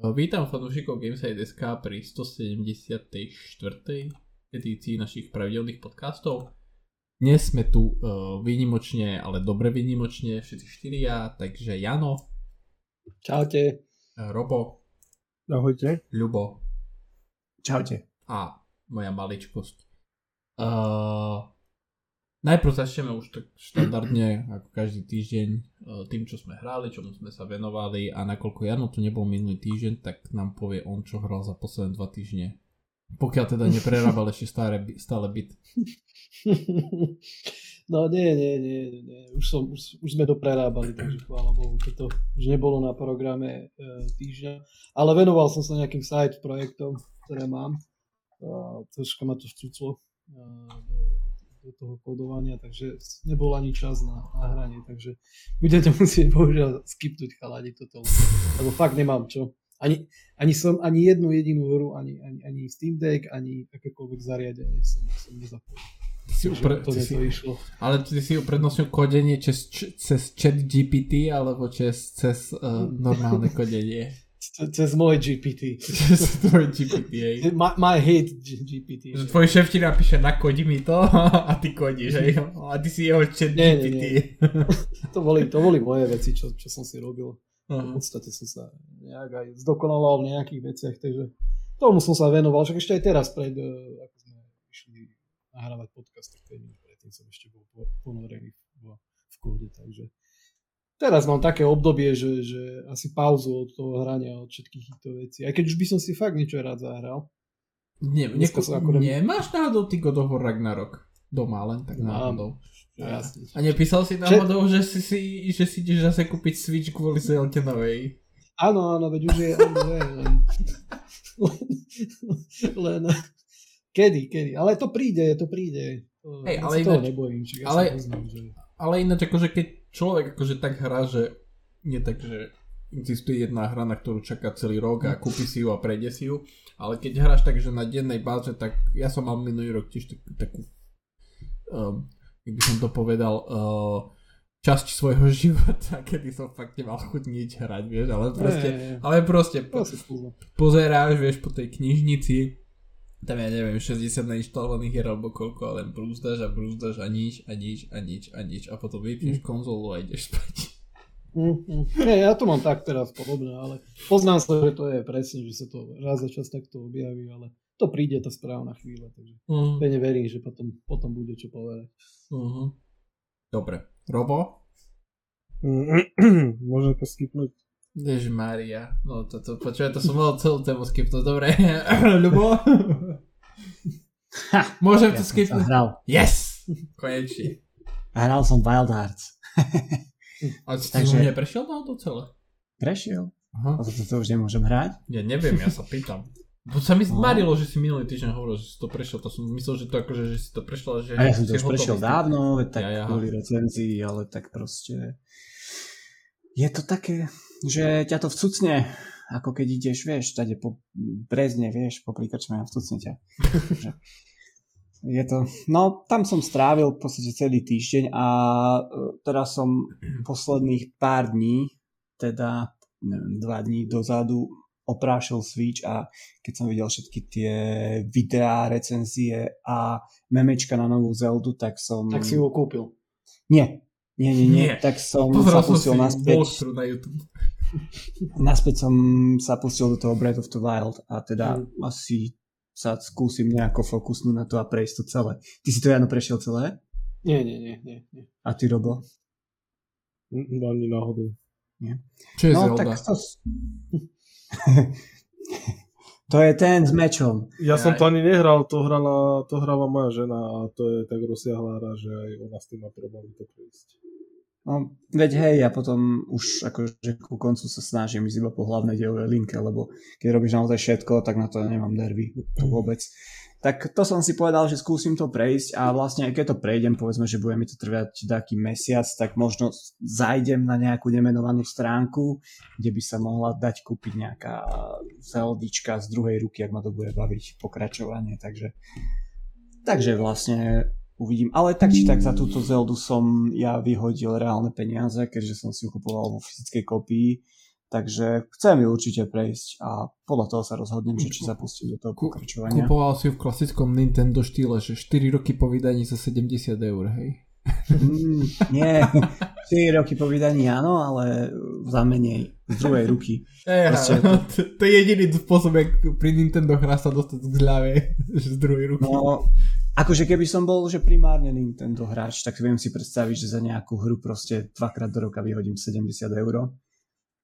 Vítam fanúšikov Gameside.sk pri 174. edícii našich pravidelných podcastov. Dnes sme tu uh, výnimočne, ale dobre výnimočne, všetci štyria, takže Jano. Čaute. Robo. Ahojte. Ľubo. Čaute. A moja maličkosť. Uh, Najprv začneme už tak štandardne, ako každý týždeň, e, tým, čo sme hrali, čomu sme sa venovali a nakoľko Jano tu nebol minulý týždeň, tak nám povie on, čo hral za posledné dva týždne. Pokiaľ teda neprerábal ešte stále, stále byt. No nie, nie, nie, nie. Už, som, už, už sme to prerábali, takže chvála Bohu, že to už nebolo na programe e, týždňa. Ale venoval som sa nejakým side projektom, ktoré mám. A troška ma to vcúclo e, do toho kodovania, takže nebol ani čas na, na hranie, takže budete musieť bohužiaľ skipnúť chalani toto, lebo fakt nemám čo. Ani, ani som ani jednu jedinú hru, ani, ani, ani Steam Deck, ani akékoľvek zariadenie som, som nezapojil. Si upre, to, si, to išlo. Ale ty si uprednostnil kodenie cez, cez chat GPT alebo cez, cez uh, normálne kodenie? Cez moje GPT. Cez tvoj GPT, hej. My, my hate GPT. Že tvoj šéf ti napíše, nakodi mi to a ty kodíš, hej. A ty si jeho chat nie, GPT. Nie, nie. to, boli, to boli moje veci, čo, čo som si robil. Uh-huh. V podstate som sa nejak aj zdokonaloval v nejakých veciach, takže tomu som sa venoval. Však ešte aj teraz, pred, eh, ako sme išli nahrávať podcast, tak predtým som ešte bol ponorený v, v kóde, takže teraz mám také obdobie, že, že asi pauzu od toho hrania, od všetkých týchto vecí. Aj keď už by som si fakt niečo rád zahral. Nie, neko, ako nemáš náhodou ty God of War Ragnarok doma len tak náhodou? Ja, a nepísal si náhodou, že si, si, že si ideš zase kúpiť Switch kvôli Zelte novej? Áno, áno, veď už je, áno, je len, len, kedy, kedy, ale to príde, to príde. Hej, ale ináč, nebojím, ja ale, poznám, že... ale ináč akože keď človek akože tak hrá, že nie tak, že existuje jedna hra, na ktorú čaká celý rok a kúpi si ju a prejde si ju, ale keď hráš tak, že na dennej báze, tak ja som mal minulý rok tiež takú, takú um, jak by som to povedal, uh, časť svojho života, kedy som fakt nemal chuť nič hrať, vieš, ale proste, ale proste po, pozeráš, vieš, po tej knižnici, tam ja neviem, 60 nainštalovaných hier alebo koľko, ale len brúzdaš a brúzdaš a nič a nič a nič a nič a potom vypneš mm. konzolu a ideš spať. Mm, mm. Nie, ja to mám tak teraz podobné, ale poznám sa, že to je presne, že sa to raz za čas takto objaví, ale to príde tá správna chvíľa, takže mm. pevne verím, že potom, potom bude čo povedať. Uh-huh. Dobre. Robo? Môžem to skipnúť? Jež Maria. No to, to, počuaj, to som mohol celú tému skipnúť. Dobre. Ľubo? Môžem ja to skipnúť? Hral. Yes! Konečne. Hral som Wild Hearts. A si Takže... to neprešiel na to celé? Prešiel. Aha. A to, to, to už nemôžem hrať? Ja neviem, ja sa pýtam. Bo sa mi zmarilo, že si minulý týždeň hovoril, že si to prešiel, to som myslel, že to akože, že si to prešiel, že... A ja som to už prešiel dávno, tak ja, ja. kvôli recenzii, ale tak proste... Je to také, že ťa to vcucne, ako keď ideš, vieš, tady po Brezne, vieš, po príkačme a vcucne ťa. je to, no tam som strávil v podstate celý týždeň a e, teraz som posledných pár dní, teda neviem, dva dní dozadu oprášil Switch a keď som videl všetky tie videá, recenzie a memečka na novú Zeldu, tak som... Tak si ho kúpil? Nie, nie, nie, nie. nie. Tak som sa pustil naspäť. na YouTube. naspäť som sa pustil do toho Breath of the Wild a teda mm. asi sa skúsim nejako fokusnúť na to a prejsť to celé. Ty si to Jano prešiel celé? Nie, nie, nie, nie. nie. A ty Robo? Ani náhodou. Nie. Čo je no, Zelda? Tak to... to je ten s mečom. Ja som to ani nehral, to hrala, to hrala moja žena a to je tak rozsiahlá hra, že aj ona s tým má problém to prejsť. No, veď hej, ja potom už akože ku koncu sa snažím ísť iba po hlavnej dielovej linke, lebo keď robíš naozaj všetko, tak na to nemám nervy, to vôbec. Tak to som si povedal, že skúsim to prejsť a vlastne aj keď to prejdem, povedzme, že bude mi to trvať taký mesiac, tak možno zajdem na nejakú nemenovanú stránku, kde by sa mohla dať kúpiť nejaká zeldička z druhej ruky, ak ma to bude baviť pokračovanie, takže takže vlastne uvidím. Ale tak či tak za túto Zeldu som ja vyhodil reálne peniaze, keďže som si ju kupoval vo fyzickej kopii Takže chcem ju určite prejsť a podľa toho sa rozhodnem, že či zapustím do toho pokračovania. Kupoval si ju v klasickom Nintendo štýle, že 4 roky po vydaní za 70 eur, hej? Mm, nie, 4 roky po vydaní áno, ale za menej, z druhej ruky. Proste- to, to je jediný spôsob, jak pri Nintendo hra sa dostať z zľave, že z druhej ruky. No, akože keby som bol že primárne Nintendo hráč, tak viem si predstaviť, že za nejakú hru proste dvakrát do roka vyhodím 70 eur.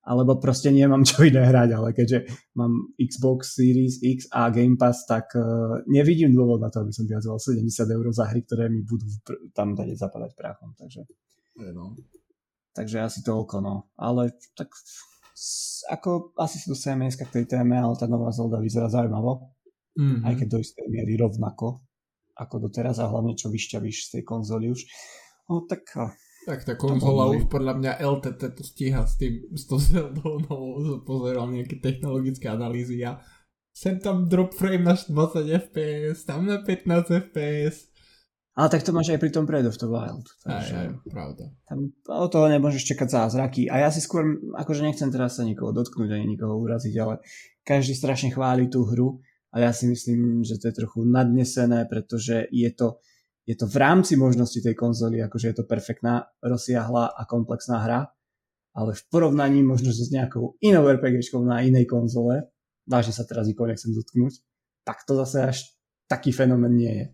Alebo proste nemám čo iné hrať, ale keďže mám Xbox Series X a Game Pass, tak uh, nevidím dôvod na to, aby som vyhadzoval 70 eur za hry, ktoré mi budú pr- tam dať zapadať prachom. Takže, No. takže asi toľko, no. Ale tak ako asi sa dostaneme dneska k tej téme, ale tá nová Zelda vyzerá zaujímavo Mm-hmm. aj keď do istej miery rovnako ako doteraz a hlavne čo vyšťavíš z tej konzoly už. No tak Tak tá konzola už podľa mňa LTT to stíha s tým, s tou Zeldou novou, pozeral nejaké technologické analýzy a sem tam drop frame na 20 fps, tam na 15 fps. ale tak to máš aj pri tom Breath of the Wild. Aj, Takže aj, pravda. tam od toho nemôžeš čakať zázraky. A ja si skôr, akože nechcem teraz sa nikoho dotknúť ani nikoho uraziť, ale každý strašne chváli tú hru a ja si myslím, že to je trochu nadnesené, pretože je to, je to v rámci možnosti tej konzoly, akože je to perfektná, rozsiahla a komplexná hra, ale v porovnaní možno s nejakou inou RPGčkou na inej konzole, vážne sa teraz nikoho nechcem dotknúť, tak to zase až taký fenomén nie je.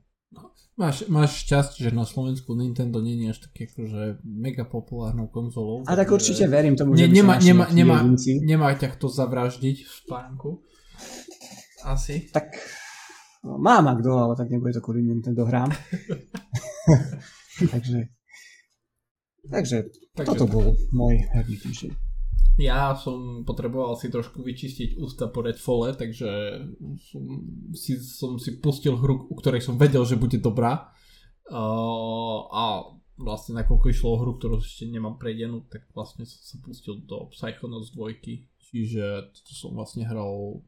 Máš, máš šťastie, že na Slovensku Nintendo nie je až taký akože mega populárnou konzolou. A tak určite verím tomu, že sa nemá, nemá, nemá, nemá ťa kto zavraždiť v spánku. Asi. Tak no, mám a kto, ale tak nebude to kvôli Nintendo hrám. takže, takže Takže toto bol môj herný týždeň. Ja som potreboval si trošku vyčistiť ústa po Redfalle, takže som si, som si pustil hru, u ktorej som vedel, že bude dobrá. Uh, a vlastne nakoľko išlo o hru, ktorú ešte nemám prejdenú, tak vlastne som sa pustil do Psychonauts 2. Čiže to som vlastne hral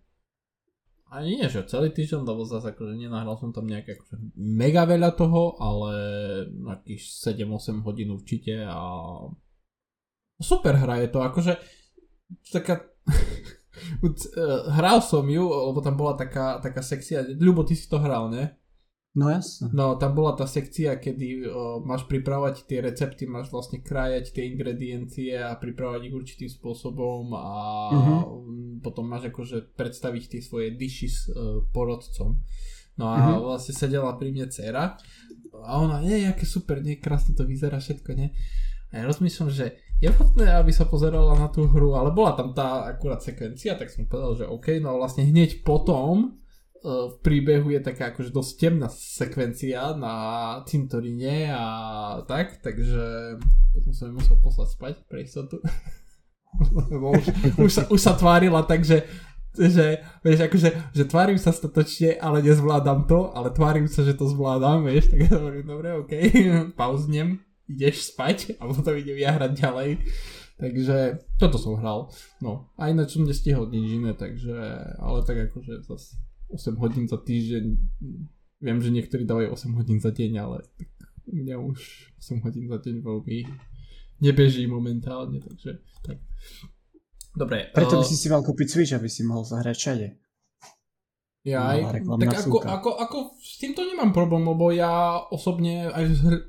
ani nie, že celý týždeň, lebo zase akože nenahral som tam nejaké akože mega veľa toho, ale nejakých 7-8 hodín určite a super hra je to, akože taká hral som ju, lebo tam bola taká, taká sekcia, Ľubo, ty si to hral, ne? No jasne. No, tam bola tá sekcia, kedy uh, máš pripravovať tie recepty, máš vlastne krájať tie ingrediencie a pripravovať ich určitým spôsobom a uh-huh. potom máš akože predstaviť tie svoje dishes uh, porodcom. No a Mhm. vlastne sedela pri mne dcera a ona, nie, aké super, nie, krásne to vyzerá všetko, nie? A ja rozmýšľam, že je vhodné, aby sa pozerala na tú hru, ale bola tam tá akurát sekvencia, tak som povedal, že OK, no vlastne hneď potom v príbehu je taká akože dosť temná sekvencia na cintoríne a tak, takže potom som ju musel poslať spať pre istotu. Už, už, sa, už sa tvárila tak, že že, vieš, akože, že tvárim sa statočne, ale nezvládam to, ale tvárim sa, že to zvládam, vieš, tak hovorím, dobre, ok, pauznem, ideš spať a potom idem ja hrať ďalej. Takže toto som hral. No, a ináč som nestihol nič iné, takže, ale tak akože zase 8 hodín za týždeň, viem, že niektorí dávajú 8 hodín za deň, ale tak mňa už 8 hodín za deň veľmi nebeží momentálne, takže tak. Dobre. Preto by eh, si si mal kúpiť Switch, aby si mohol zahrať všade. Ja aj, tak ako, ako, ako, s týmto nemám problém, lebo ja osobne aj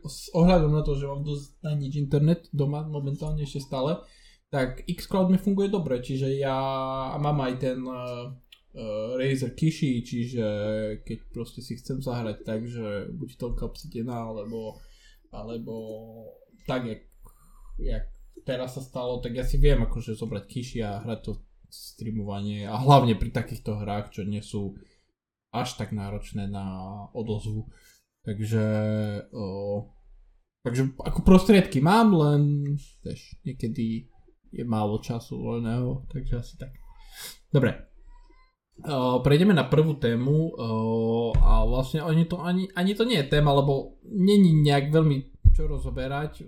s, ohľadom na to, že mám dosť na nič internet doma momentálne ešte stále, tak xCloud mi funguje dobre, čiže ja mám aj ten uh, uh, Razer Kishi, čiže keď proste si chcem zahrať tak, že buď toľka obsidená, alebo, alebo tak, jak, jak teraz sa stalo, tak ja si viem akože zobrať Kishi a hrať to streamovanie a hlavne pri takýchto hrách, čo nie sú až tak náročné na odozvu. Takže, o, takže ako prostriedky mám, len vieš, niekedy je málo času voľného, takže asi tak. Dobre. O, prejdeme na prvú tému o, a vlastne ani to, ani, ani to nie je téma, lebo není nejak veľmi čo rozoberať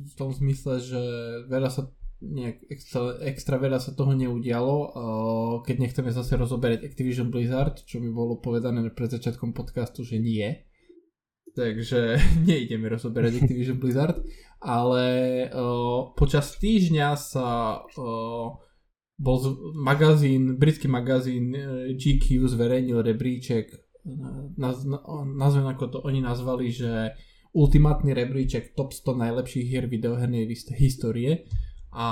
v tom zmysle, že veľa sa nejak extra, extra veľa sa toho neudialo, uh, keď nechceme zase rozoberať Activision Blizzard, čo mi bolo povedané pred začiatkom podcastu, že nie. Takže neideme rozoberať Activision Blizzard, ale počas týždňa sa bol magazín, britský magazín eh, GQ zverejnil rebríček, naz, nazvem ako to oni nazvali, že ultimátny rebríček top 100 najlepších hier videohernej histórie. A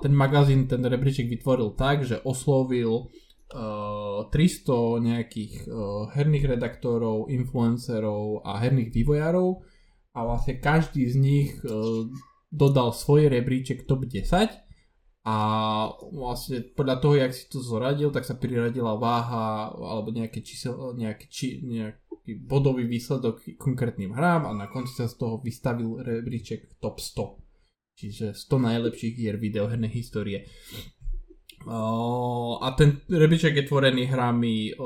ten magazín ten rebríček vytvoril tak, že oslovil uh, 300 nejakých uh, herných redaktorov, influencerov a herných vývojárov a vlastne každý z nich uh, dodal svoj rebríček top 10 a vlastne podľa toho, jak si to zoradil, tak sa priradila váha alebo nejaké čísel, nejaký, či, nejaký bodový výsledok konkrétnym hrám a na konci sa z toho vystavil rebríček top 100 čiže 100 najlepších hier videohernej histórie. A ten rebríček je tvorený hrami,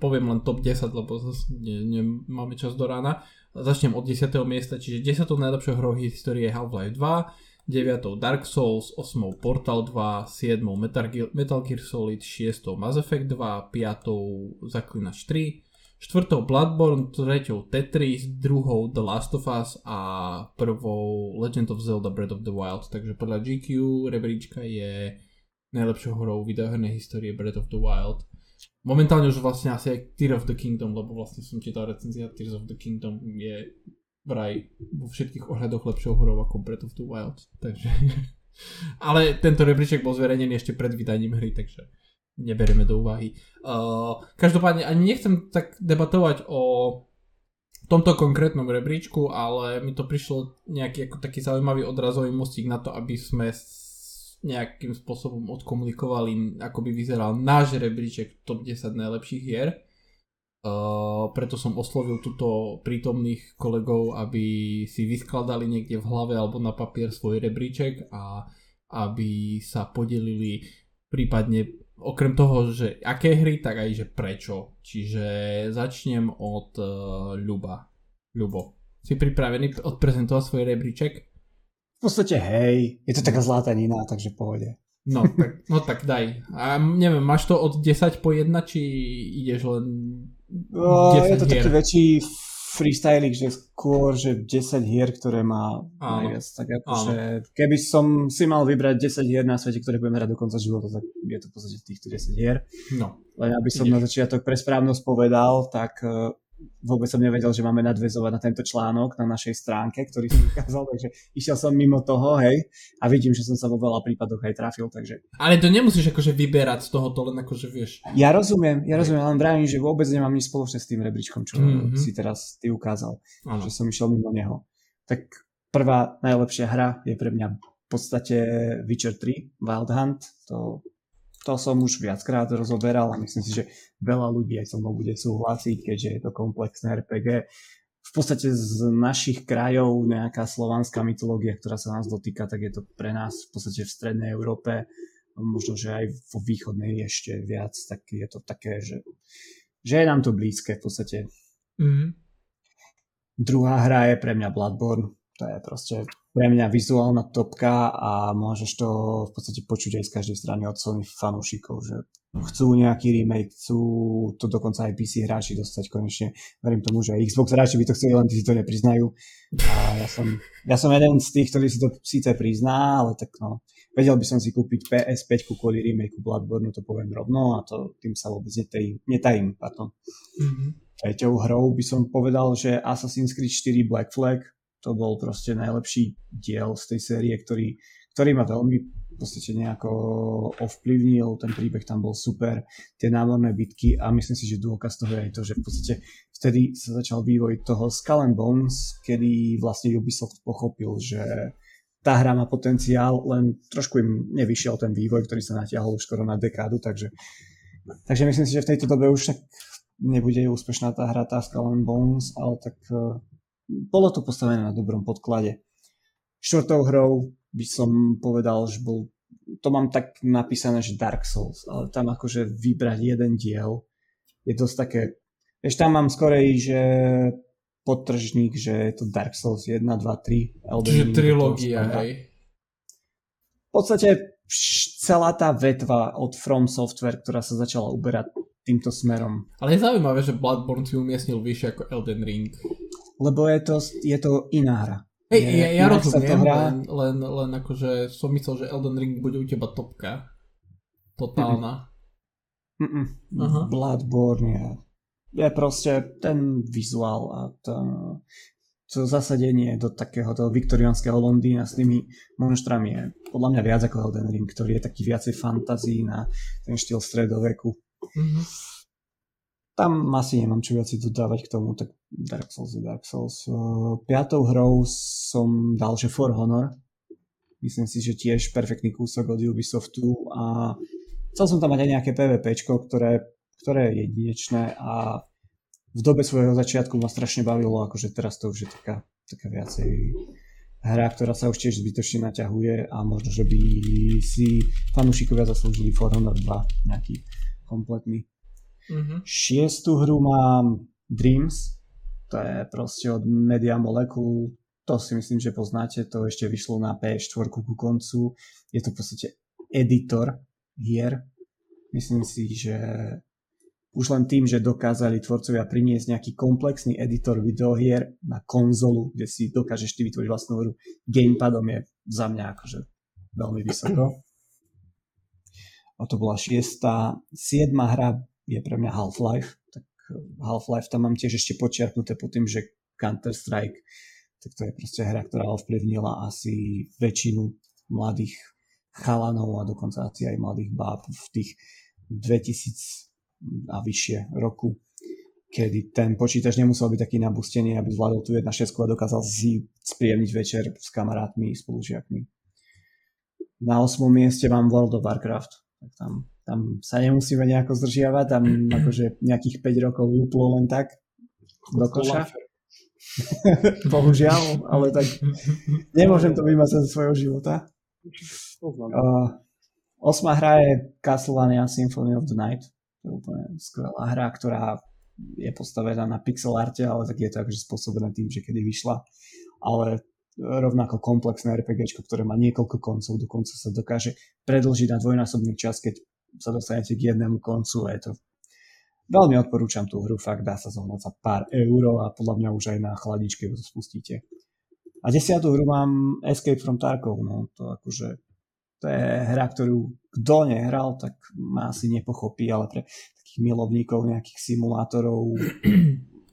poviem len top 10, lebo zase ne, ne, máme čas do rána. Začnem od 10. miesta, čiže 10. najlepšou hrou histórie je Half-Life 2, 9. Dark Souls, 8. Portal 2, 7. Metal Gear, Metal Gear Solid, 6. Mass Effect 2, 5. Zaklinač 3, štvrtou Bloodborne, treťou Tetris, druhou The Last of Us a prvou Legend of Zelda Breath of the Wild. Takže podľa GQ rebríčka je najlepšou hrou videohernej histórie Breath of the Wild. Momentálne už vlastne asi aj Tear of the Kingdom, lebo vlastne som čítal recenzia Tears of the Kingdom je vraj vo všetkých ohľadoch lepšou hrou ako Breath of the Wild. Takže... Ale tento rebríček bol zverejnený ešte pred vydaním hry, takže neberieme do úvahy. Uh, každopádne ani nechcem tak debatovať o tomto konkrétnom rebríčku, ale mi to prišlo nejaký ako taký zaujímavý odrazový mostík na to, aby sme nejakým spôsobom odkomunikovali, ako by vyzeral náš rebríček top 10 najlepších hier. Uh, preto som oslovil túto prítomných kolegov, aby si vyskladali niekde v hlave alebo na papier svoj rebríček a aby sa podelili prípadne okrem toho, že aké hry, tak aj že prečo. Čiže začnem od uh, Ľuba. Ľubo, si pripravený odprezentovať svoj rebríček? V podstate hej, je to taká zlátanina, takže pohode. No tak, no tak daj. A neviem, máš to od 10 po 1, či ideš len 10 Je to hier? taký väčší freestyling, že skôr, že 10 hier, ktoré má Áno. najviac. Tak akože, keby som si mal vybrať 10 hier na svete, ktoré budem hrať do konca života, tak je to v podstate týchto 10 hier. No. Len aby som Ideš. na začiatok pre správnosť povedal, tak eh, vôbec som nevedel, že máme nadvezovať na tento článok na našej stránke, ktorý som ukázal, takže išiel som mimo toho, hej, a vidím, že som sa vo veľa prípadoch aj trafil, takže... Ale to nemusíš akože vyberať z tohoto, len akože vieš. Ja rozumiem, ja rozumiem, len vravím, že vôbec nemám nič spoločné s tým rebríčkom, čo mm-hmm. si teraz ty ukázal, ano. že som išiel mimo neho. Tak prvá najlepšia hra je pre mňa v podstate Witcher 3, Wild Hunt, to to som už viackrát rozoberal a myslím si, že veľa ľudí aj so mnou bude súhlasiť, keďže je to komplexné RPG. V podstate z našich krajov nejaká slovanská mytológia, ktorá sa nás dotýka, tak je to pre nás v podstate v strednej Európe, možno, že aj vo východnej ešte viac, tak je to také, že, že je nám to blízke v podstate. Mm. Druhá hra je pre mňa Bloodborne, to je proste pre mňa vizuálna topka a môžeš to v podstate počuť aj z každej strany od Sony fanúšikov, že chcú nejaký remake, chcú to dokonca aj PC hráči dostať konečne. Verím tomu, že aj Xbox hráči by to chceli, len tí si to nepriznajú. A ja som, ja som jeden z tých, ktorý si to síce prizná, ale tak no, vedel by som si kúpiť PS5 kvôli remakeu Bloodborne, to poviem rovno a to tým sa vôbec netajím. netajím pardon. Mm-hmm. Treťou hrou by som povedal, že Assassin's Creed 4 Black Flag, to bol proste najlepší diel z tej série, ktorý, ktorý ma veľmi v podstate nejako ovplyvnil, ten príbeh tam bol super, tie námorné bitky a myslím si, že dôkaz toho je aj to, že v podstate vtedy sa začal vývoj toho Skull and Bones, kedy vlastne Ubisoft pochopil, že tá hra má potenciál, len trošku im nevyšiel ten vývoj, ktorý sa natiahol už skoro na dekádu, takže, takže myslím si, že v tejto dobe už tak nebude úspešná tá hra, tá Skull and Bones, ale tak bolo to postavené na dobrom podklade. Štvrtou hrou by som povedal, že bol, to mám tak napísané, že Dark Souls, ale tam akože vybrať jeden diel je dosť také, vieš, tam mám skorej, že podtržník, že je to Dark Souls 1, 2, 3. Elden Čiže trilógia, hej. V podstate celá tá vetva od From Software, ktorá sa začala uberať týmto smerom. Ale je zaujímavé, že Bloodborne si umiestnil vyššie ako Elden Ring lebo je to, je to iná hra. Hej, ja, ja rozumiem, hrá... len, len, len akože som myslel, že Elden Ring bude u teba topka. totálna. Mm-mm. Aha. Bloodborne je, je proste ten vizuál a to, to zasadenie do takého toho viktoriánskeho Londýna s tými monštrami je podľa mňa viac ako Elden Ring, ktorý je taký viacej fantazí na ten štýl stredoveku. Mhm. Tam asi nemám čo viac dodávať k tomu, tak Dark Souls je Dark Souls. Piatou hrou som dal, že For Honor. Myslím si, že tiež perfektný kúsok od Ubisoftu a chcel som tam mať aj nejaké PvPčko, ktoré, ktoré je jedinečné a v dobe svojho začiatku ma strašne bavilo, akože teraz to už je taká, taká viacej hra, ktorá sa už tiež zbytočne naťahuje a možno, že by si fanúšikovia zaslúžili For Honor 2 nejaký kompletný. Mhm. Šiestu hru mám Dreams, to je proste od Media Molecule, to si myslím, že poznáte, to ešte vyšlo na PS4 ku koncu, je to v podstate editor hier, myslím si, že už len tým, že dokázali tvorcovia priniesť nejaký komplexný editor videohier na konzolu, kde si dokážeš ty vytvoriť vlastnú hru gamepadom je za mňa akože veľmi vysoko. A to bola šiesta. Siedma hra je pre mňa Half-Life. Tak Half-Life tam mám tiež ešte počiarknuté po tým, že Counter-Strike tak to je proste hra, ktorá ovplyvnila asi väčšinu mladých chalanov a dokonca asi aj mladých báb v tých 2000 a vyššie roku, kedy ten počítač nemusel byť taký nabustený, aby zvládol tu 1.6 a dokázal si spríjemniť večer s kamarátmi, spolužiakmi. Na 8. mieste mám World of Warcraft. Tak tam, tam sa nemusíme nejako zdržiavať, tam akože nejakých 5 rokov lúplo len tak do koša. Bohužiaľ, ale tak nemôžem to vymazať zo svojho života. Uh, osma hra je Castlevania Symphony of the Night. To je úplne skvelá hra, ktorá je postavená na pixel arte, ale tak je to akože spôsobené tým, že kedy vyšla. Ale rovnako komplexné RPG, ktoré má niekoľko koncov, dokonca sa dokáže predlžiť na dvojnásobný čas, keď sa dostanete k jednému koncu a je to Veľmi odporúčam tú hru, fakt dá sa zohnať za pár eur a podľa mňa už aj na chladičke to spustíte. A desiatú hru mám Escape from Tarkov, no to akože to je hra, ktorú kto nehral, tak ma asi nepochopí, ale pre takých milovníkov nejakých simulátorov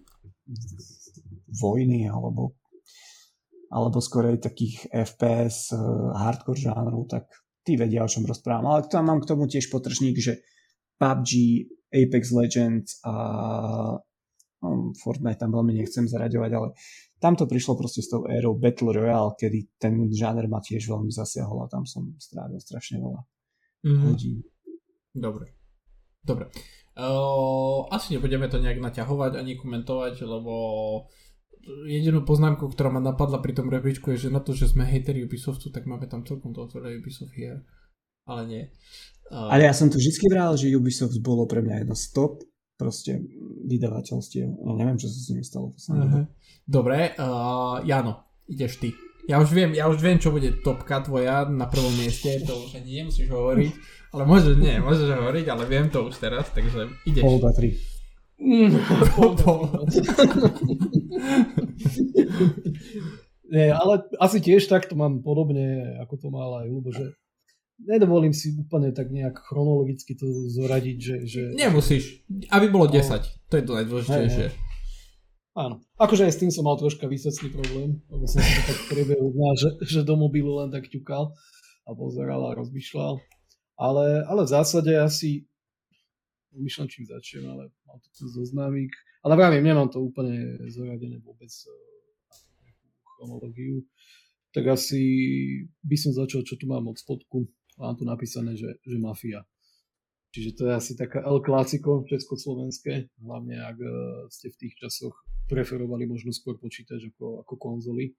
vojny alebo alebo skorej takých FPS hardcore žánrov, tak tí vedia, o čom rozprávam. Ale tam mám k tomu tiež potržník, že PUBG Apex Legends a no, Fortnite tam veľmi nechcem zaraďovať, ale tam to prišlo proste s tou érou Battle Royale, kedy ten žáner ma tiež veľmi zasiahol a tam som strávil strašne veľa mm-hmm. hodín. Dobre. Dobre. Uh, asi nebudeme to nejak naťahovať ani komentovať, lebo jedinú poznámku, ktorá ma napadla pri tom rebríčku je, že na to, že sme hejteri Ubisoftu, tak máme tam celkom to otvorené Ubisoft hier. Ale nie. Ale ja som tu vždy vral, že Ubisoft bolo pre mňa jedno stop proste vydavateľstiev. Ja neviem, čo sa s nimi stalo. Uh-huh. Dobre, uh, Jano, ideš ty. Ja už viem, ja už viem, čo bude topka tvoja na prvom mieste, to už ani nemusíš hovoriť, ale môžeš, nie, môžeš hovoriť, ale viem to už teraz, takže ideš. Pol 3. Nie, ale asi tiež takto mám podobne, ako to mal aj Lubo, že nedovolím si úplne tak nejak chronologicky to zoradiť, že... že... Nemusíš, aby bolo 10, no. to je to najdôležitejšie. Áno, akože aj s tým som mal troška výsecný problém, lebo som si to tak priebehu dňa, že, že do mobilu len tak ťukal a pozeral a rozmýšľal. Ale, ale v zásade asi myšľam, čím začnem, ale mám to tu zoznámik. Ale vravím, nemám to úplne zoradené vôbec eh, chronológiu. Tak asi by som začal, čo tu mám od spodku mám tu napísané, že, že mafia. Čiže to je asi taká El Clásico československé, hlavne ak uh, ste v tých časoch preferovali možno skôr počítač ako, ako konzoly,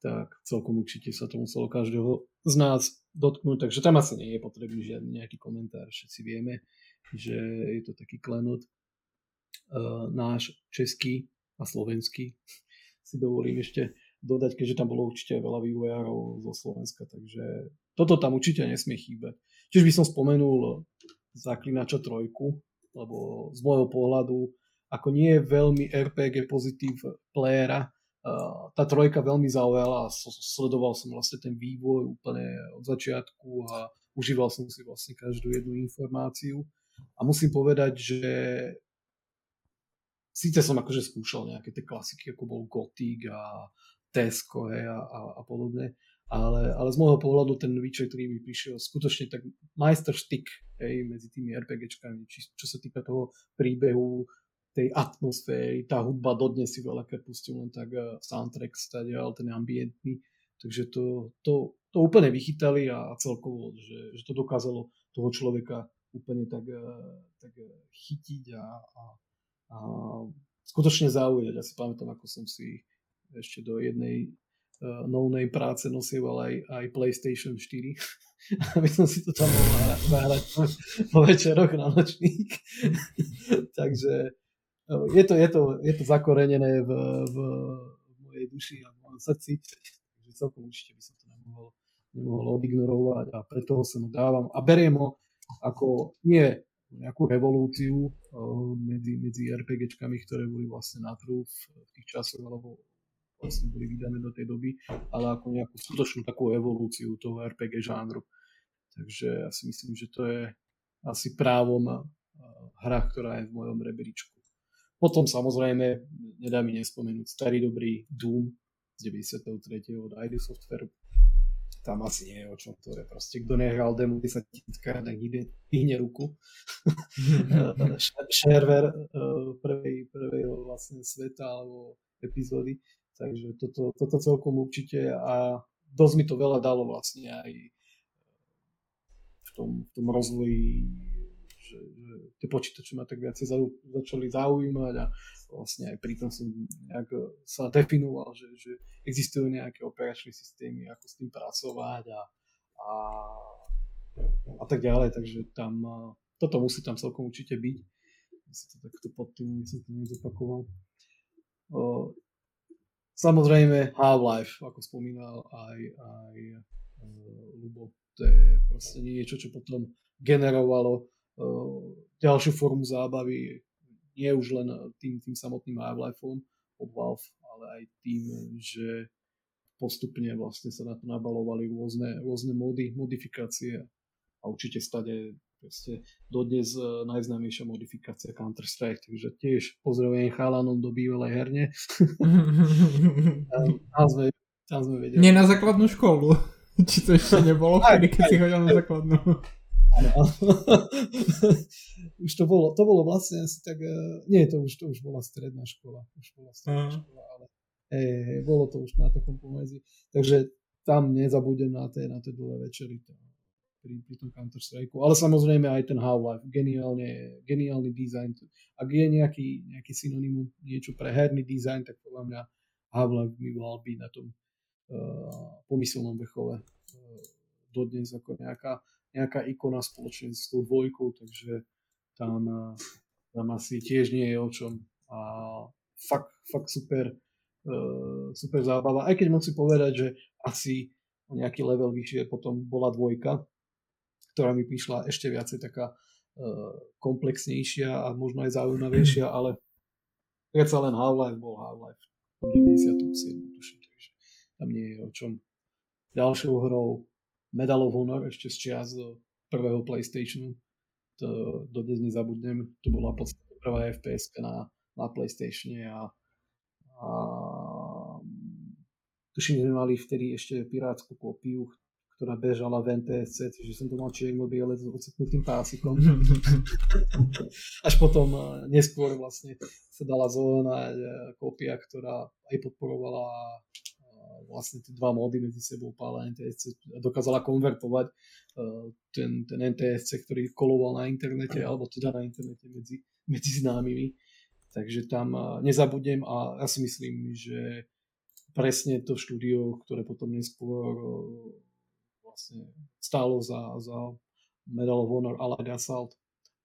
tak celkom určite sa to muselo každého z nás dotknúť, takže tam asi nie je potrebný žiadny nejaký komentár, všetci vieme, že je to taký klenot uh, náš český a slovenský. Si dovolím ešte dodať, keďže tam bolo určite veľa vývojárov zo Slovenska, takže toto tam určite nesmie chýbať. Čiže by som spomenul Zaklinača trojku, lebo z môjho pohľadu, ako nie je veľmi RPG pozitív playera, tá trojka veľmi zaujala a sledoval som vlastne ten vývoj úplne od začiatku a užíval som si vlastne každú jednu informáciu a musím povedať, že síce som akože skúšal nejaké tie klasiky, ako bol Gothic a Tesco hej, a, a, a podobne, ale, ale z môjho pohľadu ten Witcher, ktorý mi prišiel skutočne tak majsterštyk hej, medzi tými RPGčkami, či, čo sa týka toho príbehu, tej atmosféry, tá hudba dodnes si veľakrát pustím len tak uh, soundtrack stadial, ten ambientný, takže to, to, to úplne vychytali a, a celkovo, že, že to dokázalo toho človeka úplne tak, uh, tak uh, chytiť a, a, a skutočne zaujať. Ja si pamätám, ako som si ešte do jednej uh, no-name práce nosieval aj, aj PlayStation 4, aby som si to tam mohol zahrať po večeroch na nočník. Takže je to, je to, je to zakorenené v, v, v mojej duši a v mojom srdci, takže celkom určite by som to nemohol, nemohol odignorovať a preto ho sem dávam a beriem ho ako nie nejakú revolúciu medzi, medzi RPGčkami, ktoré boli vlastne na trhu v, tých časoch, alebo vlastne boli vydané do tej doby, ale ako nejakú skutočnú takú evolúciu toho RPG žánru. Takže ja si myslím, že to je asi právom hra, ktorá je v mojom rebríčku. Potom samozrejme, nedá mi nespomenúť starý dobrý Doom z 93. od ID Software. Tam asi nie je o čom to je. Proste, kto nehral demo 10 tisíckrát, tak ide, vyhne ruku. Shareware prvej, prvej vlastne sveta alebo epizódy. Takže toto, toto celkom určite a dosť mi to veľa dalo vlastne aj v tom, v tom rozvoji že, že tie počítače ma tak viacej začali zaujímať a vlastne aj pritom som nejak sa definoval, že, že existujú nejaké operačné systémy, ako s tým pracovať a, a, a tak ďalej, takže tam toto musí tam celkom určite byť. Si to takto pod tým, som to nezopakoval. Samozrejme Half-Life, ako spomínal aj, aj Lubo, to je proste niečo, čo potom generovalo ďalšiu formu zábavy, nie už len tým, tým samotným Half-Lifeom od Valve, ale aj tým, že postupne vlastne sa na to nabalovali rôzne, rôzne mody, modifikácie a určite stade proste dodnes uh, najznámejšia modifikácia Counter-Strike, takže tiež pozdravujem chalanom do bývalej herne. tam, tam, sme, tam sme vedeli. Nie na základnú školu. Či to ešte nebolo vtedy, keď si chodil na základnú. Už to bolo, to bolo vlastne asi tak, uh, nie, to už, to už bola stredná škola, už bola stredná uh-huh. škola, ale hej, bolo to už na takom pomedzi, takže tam nezabudem na tie, na tie dlhé večery to, pri, pri tom Counter Strike, ale samozrejme aj ten Half-Life, geniálne, geniálny dizajn, ak je nejaký, nejaký synonymum niečo pre herný dizajn, tak podľa mňa Half-Life by mal byť na tom uh, pomyselnom vrchole uh, dodnes ako nejaká nejaká ikona spoločne s tou dvojkou, takže tam, eh, tam asi tiež nie je o čom. A fakt, fakt super, uh, super zábava. Aj keď musím povedať, že asi nejaký level vyššie potom bola dvojka, ktorá mi prišla ešte viacej taká uh, komplexnejšia a možno aj zaujímavejšia, ale predsa len Half-Life bol Half-Life v 97. tuším, takže tam nie je o čom. Ďalšou hrou Medal of Honor ešte z čias prvého PlayStationu. To dodnes nezabudnem. To bola podstate prvá FPS na, na PlayStatione a, a tuším, že mali vtedy ešte pirátsku kopiu, ktorá bežala v NTSC, takže som to mal čierno biele s ocitnutým pásikom. Až potom eh, neskôr vlastne sa dala zohnať eh, kópia, ktorá aj podporovala vlastne tie dva módy medzi sebou pála NTSC dokázala konvertovať uh, ten, ten NTSC, ktorý koloval na internete, alebo teda na internete medzi, medzi známymi. Takže tam uh, nezabudnem a ja si myslím, že presne to štúdio, ktoré potom neskôr uh, vlastne stálo za, za Medal of Honor Allied Assault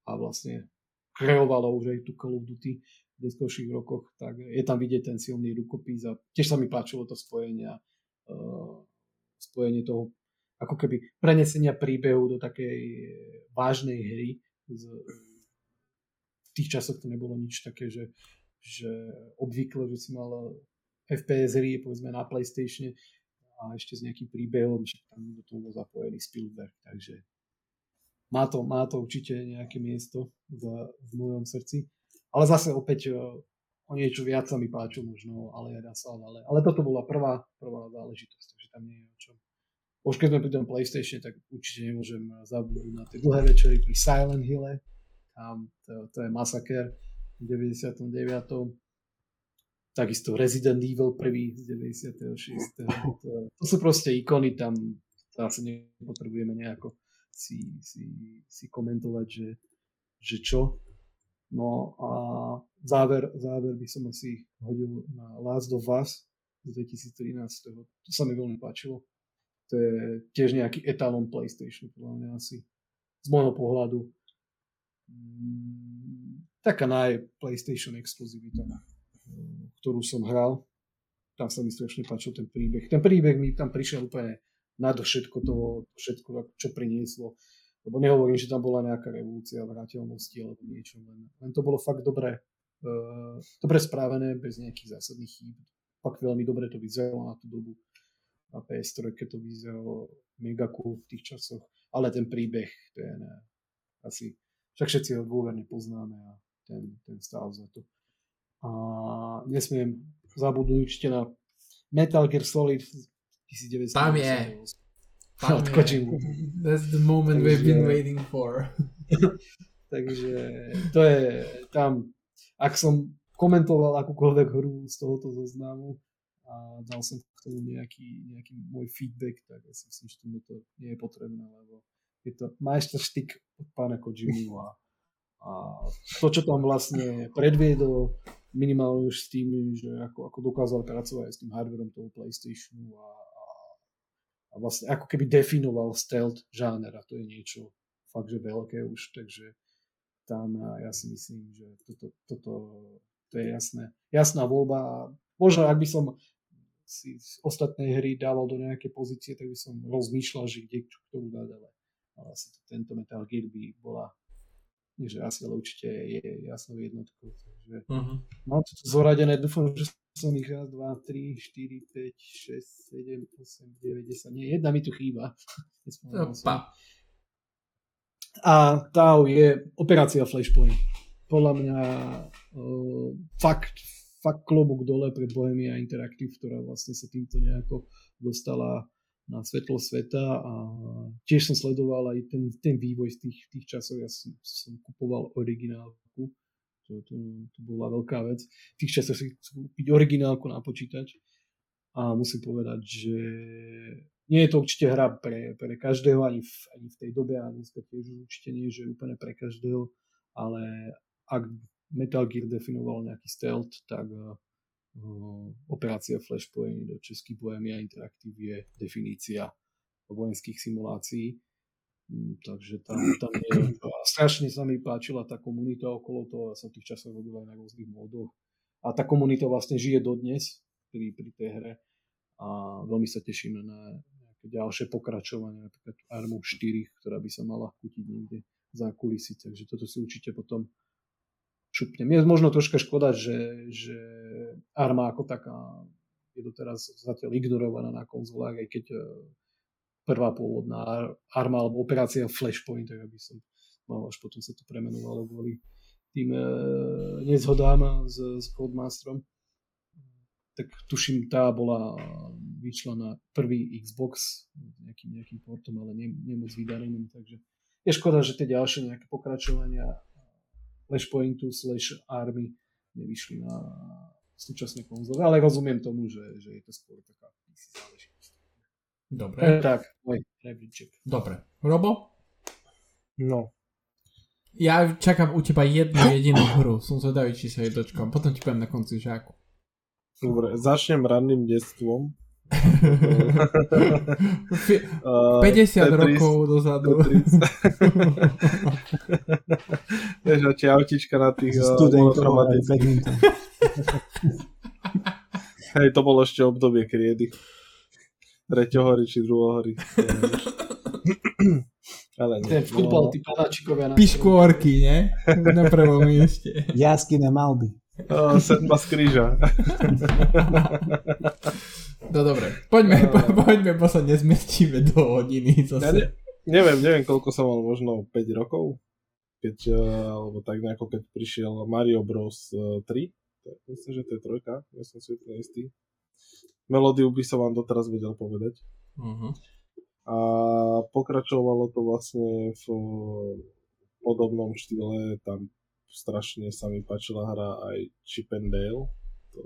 a vlastne kreovalo už aj tú Call of Duty neskôrších rokoch, tak je tam vidieť ten silný rukopis a tiež sa mi páčilo to spojenie, uh, spojenie toho ako keby prenesenia príbehu do takej vážnej hry. Z, v tých časoch to nebolo nič také, že, že obvykle, že si mal FPS hry, povedzme na PlayStation a ešte s nejakým príbehom, že tam do toho bol zapojený Spielberg, takže má to, má to určite nejaké miesto v, v mojom srdci. Ale zase opäť o niečo viac sa mi páčil možno ale ja ale, ale toto bola prvá, prvá záležitosť, takže tam nie je o čom. Už keď sme pri tom PlayStation, tak určite nemôžem zabudnúť na tie dlhé večery pri Silent Hill. Tam to, to je masaker v 99. Takisto Resident Evil 1 z 96. To, to sú proste ikony, tam zase nepotrebujeme nejako si, si, si komentovať, že, že čo. No a záver, záver by som asi hodil na Last of Us z 2013. To sa mi veľmi páčilo. To je tiež nejaký etalon PlayStation, podľa mňa asi. Z môjho pohľadu. Mm, taká naj PlayStation exkluzivita, ktorú som hral. Tam sa mi strašne páčil ten príbeh. Ten príbeh mi tam prišiel úplne nad všetko to, všetko, čo prinieslo lebo nehovorím, že tam bola nejaká revolúcia vráteľnosti alebo niečo, len, len to bolo fakt dobre, uh, dobre správené, bez nejakých zásadných chýb. Fakt veľmi dobre to vyzeralo na tú dobu. Na PS3 to vyzeralo mega cool v tých časoch, ale ten príbeh, to je ne, asi, však všetci ho dôverne poznáme a ten, ten stál za to. A nesmiem zabudnúť určite na Metal Gear Solid 1900. Tam je. Od Kojimu. That's the moment we've been waiting for. Takže to je tam, ak som komentoval akúkoľvek hru z tohoto zoznamu a dal som k tomu nejaký, nejaký môj feedback, tak ja si myslím, že tomu to nie je potrebné, lebo je to majsterštyk od pána Kojimu a, a to, čo tam vlastne predviedol, minimálne už s tým, že ako, ako dokázal pracovať s tým hardverom toho PlayStationu a a vlastne ako keby definoval stealth žáner a to je niečo fakt, že veľké už, takže tam ja si myslím, že toto, toto to je jasné. Jasná voľba. Možno ak by som si z ostatnej hry dával do nejakej pozície, tak by som rozmýšľal, že kde ktorú dať, ale, ale asi to, tento Metal Gear by bola nie že asi, ale určite je jasnou jednotkou. Takže uh-huh. mám to zoradené, dúfam, že som ich raz, dva, tri, štyri, päť, šesť, sedem, osem, deväť, desať. Nie, jedna mi tu chýba. A tá je operácia Flashpoint. Podľa mňa uh, fakt, fakt klobúk dole pre Bohemia Interactive, ktorá vlastne sa týmto nejako dostala na svetlo sveta a tiež som sledoval aj ten, ten vývoj z tých, tých časov. Ja som, som kupoval originálku to, to, to bola veľká vec. V tých časoch si kúpiť originálku na počítač a musím povedať, že nie je to určite hra pre, pre každého ani v, ani v tej dobe a dneska tiež určite nie, že úplne pre každého, ale ak Metal Gear definoval nejaký stealth, tak uh, operácia Flashpoint do Český Bohemia Interactive je definícia vojenských simulácií takže tam, tam je, strašne sa mi páčila tá komunita okolo toho, ja som tých časoch robil aj na rôznych módoch. A tá komunita vlastne žije dodnes pri, pri tej hre a veľmi sa teším na nejaké ďalšie pokračovanie, napríklad Armu 4, ktorá by sa mala kútiť niekde za kulisy, takže toto si určite potom šupnem. Je možno troška škoda, že, že Arma ako taká je doteraz zatiaľ ignorovaná na konzolách, aj keď prvá pôvodná arma alebo operácia Flashpoint, tak aby som mal, až potom sa to premenovalo kvôli tým e, nezhodám s, s Codemasterom. Tak tuším, tá bola vyšla na prvý Xbox nejakým, nejakým portom, ale nie, nie moc vydareným, takže je škoda, že tie ďalšie nejaké pokračovania Flashpointu slash Army nevyšli na súčasné konzole, ale rozumiem tomu, že, že je to skôr taká PC záležitosť. Dobre. E, tak, môj rebríček. Dobre. Robo? No. Ja čakám u teba jednu jedinú hru. Som zvedavý, či sa jej dočkám. Potom ti poviem na konci, že ako. Dobre, začnem ranným detstvom. 50 rokov dozadu. Vieš, a autička na tých Hej, to bolo ešte obdobie kriedy treťohory či druhohory. Ale nie. Ten futbal, no. tí panáčikovia. Piškôrky, nie? Na prvom mieste. Jaskyné malby. Oh, sedma z kríža. No dobre, poďme, po, poďme, bo sa nezmestíme do hodiny. Ja, ne, neviem, neviem, koľko som mal, možno 5 rokov, keď, eh, alebo tak nejako, keď prišiel Mario Bros. 3, tak myslím, že to je trojka, ja som si úplne istý. Melódiu by som vám doteraz vedel povedať. Uh-huh. A pokračovalo to vlastne v podobnom štýle, tam strašne sa mi páčila hra aj Chip and Dale. To,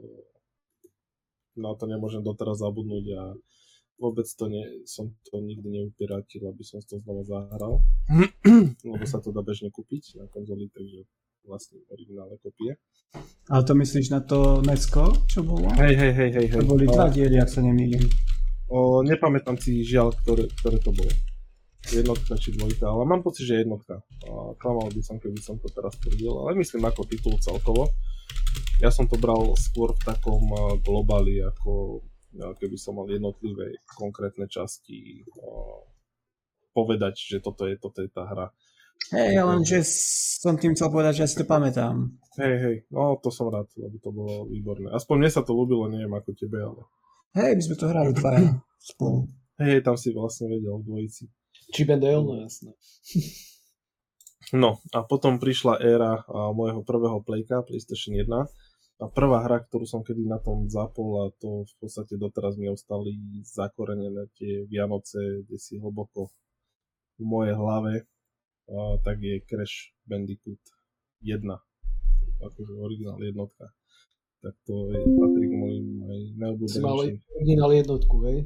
na to nemôžem doteraz zabudnúť a vôbec to nie, som to nikdy neupiratil, aby som to znova zahral. lebo sa to dá bežne kúpiť na konzoli, takže vlastne originálne kopie. Ale to myslíš na to Necko, čo bolo? Hej, hej, hej, hej. hej. To boli dva diely, ak sa nemýlim. O, nepamätám si žiaľ, ktoré, ktoré to bolo. Jednotka či dvojka, ale mám pocit, že jednotka. A klamal by som, keby som to teraz tvrdil, ale myslím ako titul celkovo. Ja som to bral skôr v takom globáli, ako keby som mal jednotlivé konkrétne časti povedať, že toto je, toto je tá hra. Hej, len že som tým chcel povedať, že ja si to pamätám. Hej, hej, no to som rád, lebo to bolo výborné. Aspoň mne sa to ľúbilo, neviem ako tebe, ale... Hej, my sme to hrali dvaja spolu. Hej, tam si vlastne vedel v dvojici. Chip and Dale, no jasné. No a potom prišla éra a, môjho prvého playka, PlayStation 1. A prvá hra, ktorú som kedy na tom zapol a to v podstate doteraz mi ostali zakorenené tie Vianoce, kde si hlboko v mojej hlave, tak je Crash Bandicoot 1. Akože originál jednotka. Tak to je, patrí k mojim najobľúbenejším. Si mal originál jednotku, hej?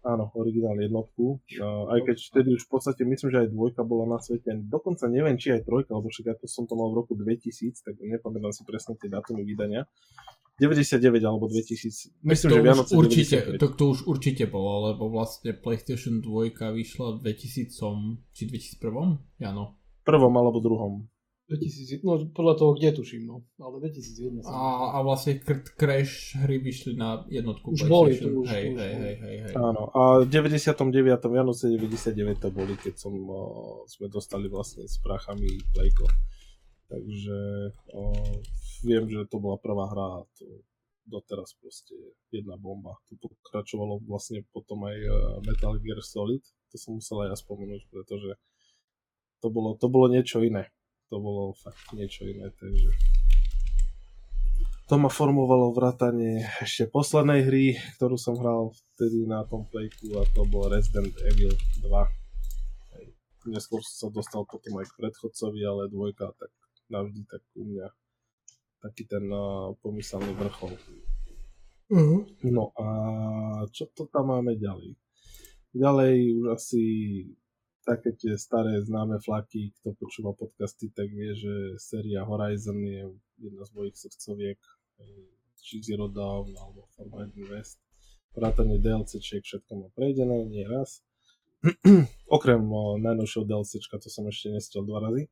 Áno, originál jednotku. Uh, aj keď vtedy už v podstate myslím, že aj dvojka bola na svete. Dokonca neviem, či aj trojka, lebo však ja to som to mal v roku 2000, tak nepamätám si presne tie dátumy vydania. 99 alebo 2000. Myslím, to že Vianoce určite, to, to už určite bolo, lebo vlastne PlayStation 2 vyšla v 2000 či 2001? Áno. Prvom alebo druhom. 2000, no podľa toho, kde tuším, no. Ale 2001 a, a vlastne Crash hry vyšli na jednotku už boli to už, hej, už, hej, hej, hej, hej. Áno, a v 99. Vianoce 99 to boli, keď som, o, sme dostali vlastne s prachami Playko. Takže o, viem, že to bola prvá hra a to doteraz proste jedna bomba. To pokračovalo vlastne potom aj e, Metal Gear Solid, to som musel aj ja spomenúť, pretože to bolo, to bolo niečo iné to bolo fakt niečo iné, takže to ma formovalo vrátanie ešte poslednej hry, ktorú som hral vtedy na tom playku a to bol Resident Evil 2. Hej. Neskôr som sa dostal potom aj k predchodcovi, ale dvojka tak navždy tak u mňa taký ten uh, pomyselný vrchol. Uh-huh. No a čo to tam máme ďalej? Ďalej už asi také tie staré známe flaky, kto počúva podcasty, tak vie, že séria Horizon je jedna z mojich srdcoviek, či Zero Dawn alebo Forbidden West. Vrátanie DLCčiek všetko má prejdené, nie raz. Okrem o, najnovšieho DLCčka, to som ešte nestiel dva razy.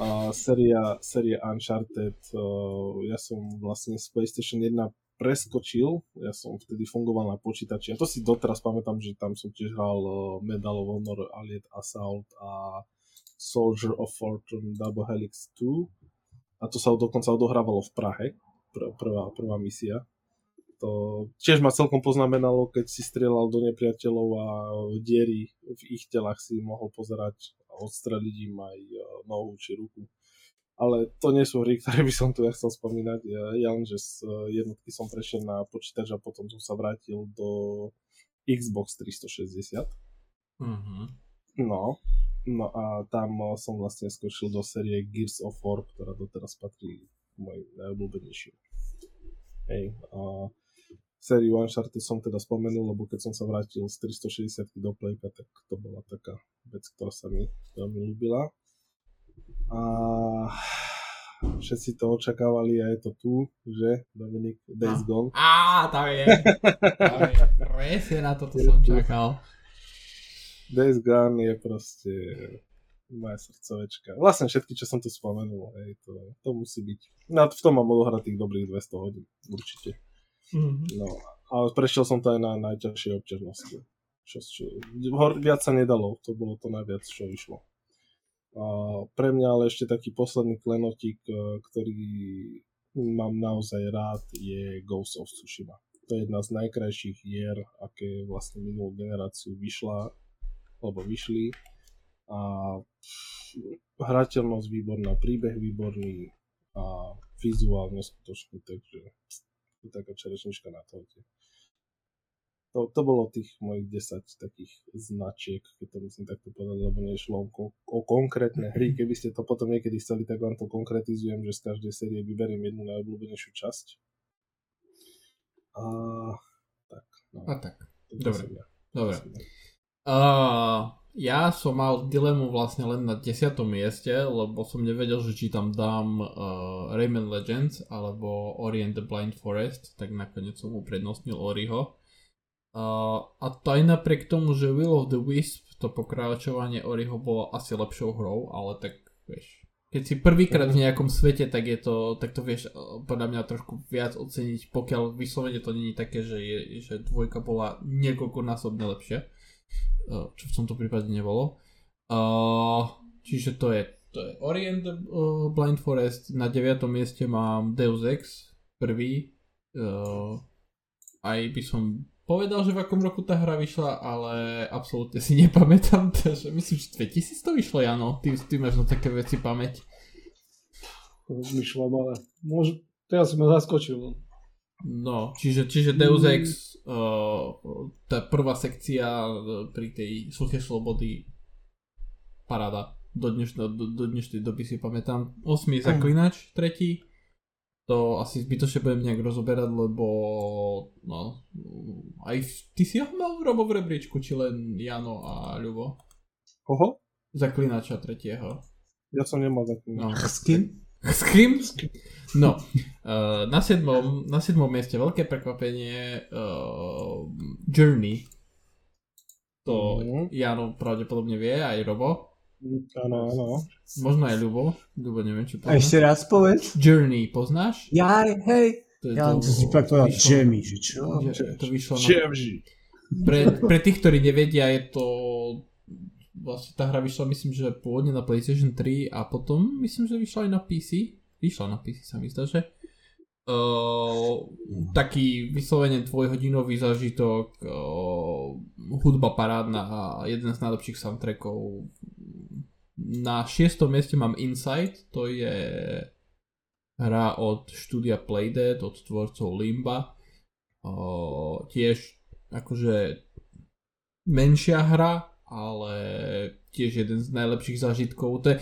A séria, séria Uncharted, o, ja som vlastne z PlayStation 1 preskočil, ja som vtedy fungoval na počítači. A to si doteraz pamätám, že tam som tiež hral uh, Medal of Honor, Allied Assault a Soldier of Fortune Double Helix 2 a to sa dokonca odohrávalo v Prahe, pr- prvá, prvá misia. To tiež ma celkom poznamenalo, keď si strieľal do nepriateľov a diery v ich telách si mohol pozerať a odstreliť im aj uh, nohu či ruku ale to nie sú hry, ktoré by som tu ja chcel spomínať. Ja, ja len, že z eh, jednotky som prešiel na počítač a potom som sa vrátil do Xbox 360. Mm-hmm. No, no a tam eh, som vlastne skočil do série Gears of War, ktorá doteraz patrí k mojim najobľúbenejším. Hej, a sériu Uncharted som teda spomenul, lebo keď som sa vrátil z 360 do Playka, tak to bola taká vec, ktorá sa mi veľmi ľúbila. A všetci to očakávali a je to tu, že Dominik Days no. Gone. Á, tam je. Tam je. Presne na toto som čakal. Days Gone je proste moja srdcovečka. Vlastne všetky, čo som tu spomenul, hej, to, to musí byť. No v tom mám odohrať tých dobrých 200 hodín, určite. Mm-hmm. No, ale prešiel som to aj na najťažšej obťažnosti. Čo, čo, viac sa nedalo, to bolo to najviac, čo išlo. Pre mňa ale ešte taký posledný klenotík, e, ktorý mám naozaj rád, je Ghost of Tsushima. To je jedna z najkrajších hier, aké vlastne minulú generáciu vyšla, alebo vyšli. a hrateľnosť výborná, príbeh výborný a vizuálne skutočný, takže je taká čerešnička na torte. To, to bolo tých mojich 10 takých značiek, keď to musím takto povedať, lebo nešlo o, o konkrétne hry. Keby ste to potom niekedy chceli, tak vám to konkretizujem, že z každej série vyberiem jednu najobľúbenejšiu časť. A tak. No. A tak. To Dobre. ja. Dobre. Uh, ja som mal dilemu vlastne len na 10. mieste, lebo som nevedel, že či tam dám uh, Rayman Legends alebo Orient the Blind Forest, tak nakoniec som uprednostnil Oriho. A to aj napriek tomu, že Will of the Wisp, to pokračovanie Oriho bolo asi lepšou hrou, ale tak vieš, keď si prvýkrát v nejakom svete, tak je to, tak to vieš uh, podľa mňa trošku viac oceniť, pokiaľ vyslovene to není také, že, je, že dvojka bola niekoľkonásobne lepšia, uh, čo v tomto prípade nebolo. Uh, čiže to je, to je Orient uh, Blind Forest, na 9. mieste mám Deus Ex, prvý, uh, aj by som povedal, že v akom roku tá hra vyšla, ale absolútne si nepamätám, takže myslím, že 2000 to vyšlo, Jano, ty, ty máš na také veci pamäť. Rozmýšľam, ale môž... teraz si ma zaskočil. No, čiže, čiže Deus Ex, uh, tá prvá sekcia uh, pri tej suche slobody, paráda. Do, dnešno, do, do dnešnej doby si pamätám. 8 je zaklinač, tretí. To asi zbytočne budem nejak rozoberať, lebo no, aj v, ty si ho mal Robo v rebríčku, či len Jano a Ľubo? Koho? Zaklinača tretieho. Ja som nemal taký. No. S kým? S kým? No, uh, na, siedmom, na siedmom mieste veľké prekvapenie uh, Journey. To Mhm. Jano pravdepodobne vie, aj Robo. Áno, áno. Možno aj Ľubo. Ľubo neviem, či A poznáš. ešte raz povedz. Journey poznáš? Jaj, hej. To, je Ja to, to si tak povedal, Jamie, že čo? že to vyšlo na, pre, pre tých, ktorí nevedia, je to vlastne tá hra vyšla myslím, že pôvodne na PlayStation 3 a potom myslím, že vyšla aj na PC. Vyšla na PC sa mi zdá, že Uh, taký vyslovene dvojhodinový zážitok, uh, hudba parádna a jeden z najlepších soundtrackov. Na šiestom mieste mám Insight, to je hra od štúdia Playdead, od tvorcov Limba. Uh, tiež akože menšia hra, ale tiež jeden z najlepších zážitkov. To je,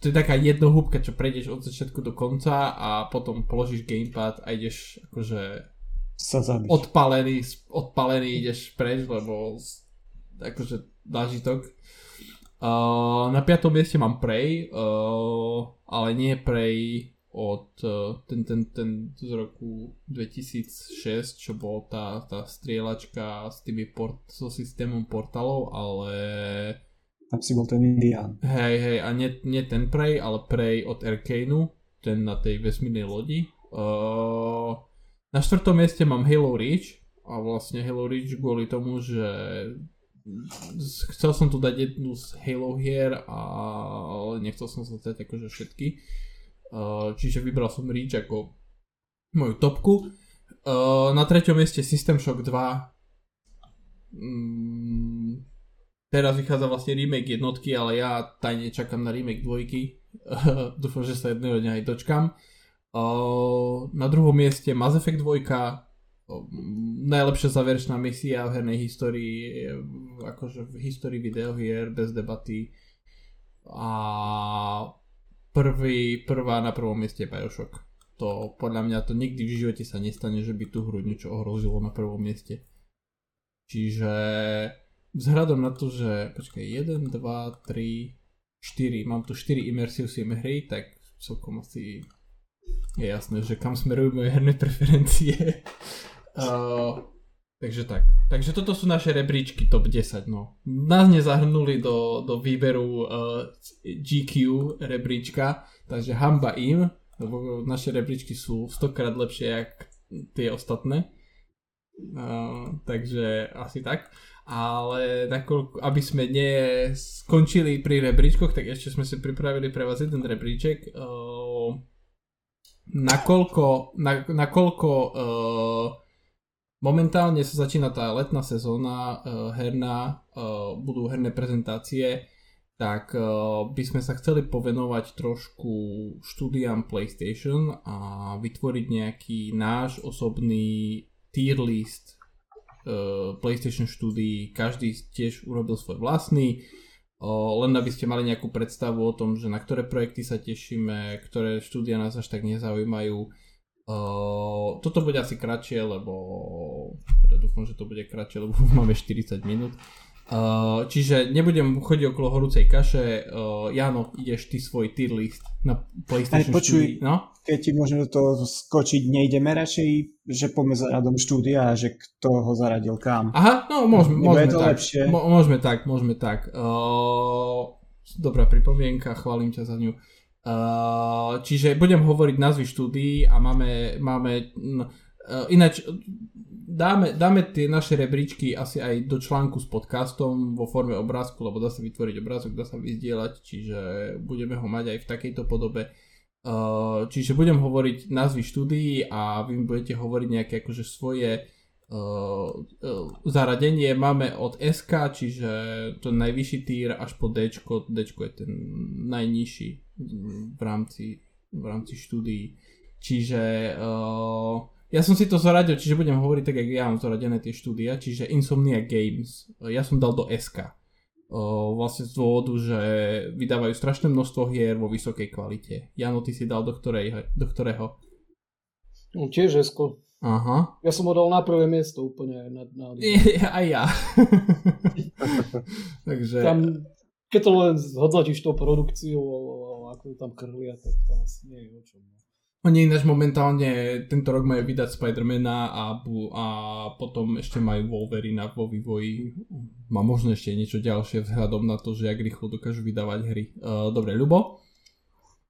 to je taká jednohúbka, čo prejdeš od začiatku do konca a potom položíš gamepad a ideš akože Sa zabiť. odpalený, odpalený ideš preč, lebo akože zážitok. Uh, na piatom mieste mám Prey, uh, ale nie Prey od uh, ten, ten, ten z roku 2006, čo bol tá, tá strieľačka s tými port, so systémom portalov, ale Tam si bol ten Indián. Hej, hej, a nie, nie ten Prey, ale Prey od Arcaneu, ten na tej vesmírnej lodi. Uh, na štvrtom mieste mám Halo Reach a vlastne Halo Reach kvôli tomu, že chcel som tu dať jednu z Halo hier, ale nechcel som sa akože všetky. Uh, čiže vybral som Reach ako moju topku. Uh, na treťom mieste System Shock 2. Mm, teraz vychádza vlastne remake jednotky, ale ja tajne čakám na remake dvojky. Dúfam, že sa jedného dňa aj dočkam. Uh, na druhom mieste Mass Effect 2, uh, najlepšia záverečná misia v hernej histórii, akože v histórii videohier, bez debaty. A prvý, prvá na prvom mieste je Bioshock. To podľa mňa to nikdy v živote sa nestane, že by tú hru niečo ohrozilo na prvom mieste. Čiže vzhľadom na to, že počkaj, 1, 2, 3, 4, mám tu 4 immersive sim hry, tak celkom asi je jasné, že kam smerujú moje herné preferencie. Uh, takže tak. Takže toto sú naše rebríčky top 10, no. Nás nezahrnuli do, do výberu uh, GQ rebríčka, takže hamba im, lebo naše rebríčky sú stokrát lepšie, jak tie ostatné. Uh, takže asi tak. Ale nakoľko, aby sme neskončili pri rebríčkoch, tak ešte sme si pripravili pre vás jeden rebríček. Uh, nakoľko, na, nakoľko uh, momentálne sa začína tá letná sezóna uh, herná, uh, budú herné prezentácie, tak uh, by sme sa chceli povenovať trošku štúdiám PlayStation a vytvoriť nejaký náš osobný tier list uh, PlayStation štúdií. Každý tiež urobil svoj vlastný. Uh, len aby ste mali nejakú predstavu o tom, že na ktoré projekty sa tešíme, ktoré štúdia nás až tak nezaujímajú. Uh, toto bude asi kratšie, lebo teda dúfam, že to bude kratšie, lebo máme 40 minút. Uh, čiže nebudem chodiť okolo horúcej kaše. Uh, Jano, ideš ty svoj tier list na PlayStation Aj, počuj, štúdii, no? Keď ti môžeme do toho skočiť, nejdeme radšej, že poďme za radom štúdia že kto ho zaradil kam. Aha, no môžeme, môžeme to tak. lepšie. Mo- môžeme tak, môžeme tak. Uh, dobrá pripomienka, chválim ťa za ňu. Uh, čiže budem hovoriť názvy štúdií a máme, máme uh, ináč dáme, dáme tie naše rebríčky asi aj do článku s podcastom vo forme obrázku, lebo dá sa vytvoriť obrázok, dá sa vyzdieľať, čiže budeme ho mať aj v takejto podobe. Uh, čiže budem hovoriť názvy štúdií a vy mi budete hovoriť nejaké akože svoje uh, uh, zaradenie. Máme od SK, čiže to najvyšší týr až po D. D je ten najnižší v rámci, v rámci štúdií. Čiže uh, ja som si to zaradil, čiže budem hovoriť tak, jak ja mám zaradené tie štúdia, čiže Insomnia Games. Ja som dal do SK. O, vlastne z dôvodu, že vydávajú strašné množstvo hier vo vysokej kvalite. Jano, ty si dal do, ktorej, do ktorého? No, tiež Esko. Aha. Ja som ho dal na prvé miesto úplne. Na, na... Aj ja. Takže... Tam, keď to len hodnotíš tú ako ju tam krlia, tak tam asi nie je o čom. no. Oni ináč momentálne tento rok majú vydať Spidermana a, bu- a potom ešte majú Wolverina vo vývoji. Má možno ešte niečo ďalšie vzhľadom na to, že jak rýchlo dokážu vydávať hry. Uh, dobre, Ľubo?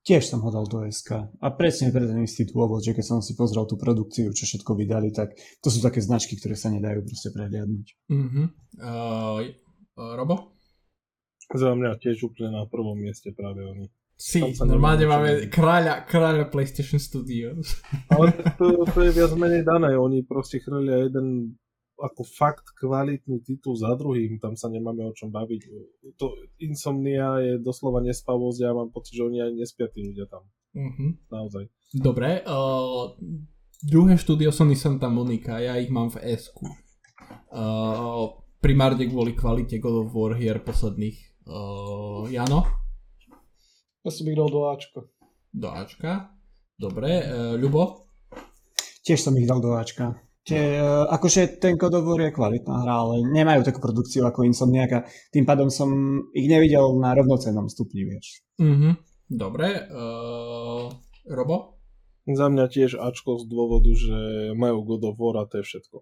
Tiež som ho dal do SK. A presne pre ten istý dôvod, že keď som si pozrel tú produkciu, čo všetko vydali, tak to sú také značky, ktoré sa nedajú proste prehliadnúť. Uh-huh. Uh, Robo? Za mňa tiež úplne na prvom mieste práve oni. Si, normálne máme kráľa, kráľa PlayStation Studios. Ale to, to je viac menej dané. Oni proste chrlia jeden ako fakt kvalitný titul za druhým, tam sa nemáme o čom baviť. To Insomnia je doslova nespavosť, ja mám pocit, že oni aj nespia tí ľudia tam. Uh-huh. Naozaj. Dobre, uh, druhé štúdio Sony Santa Monica, ja ich mám v s uh, primárne kvôli kvalite God of War hier posledných. Uh, Jano? Ja som ich dal do Ačka. Do Ačka. Dobre, uh, Ľubo? Tiež som ich dal do Ačka. Čiže, uh, akože ten War je kvalitná hra, ale nemajú takú produkciu ako Insomniac a tým pádom som ich nevidel na rovnocennom stupni, vieš. Uh-huh. Dobre, uh, Robo? Za mňa tiež Ačko z dôvodu, že majú God of War a to je všetko.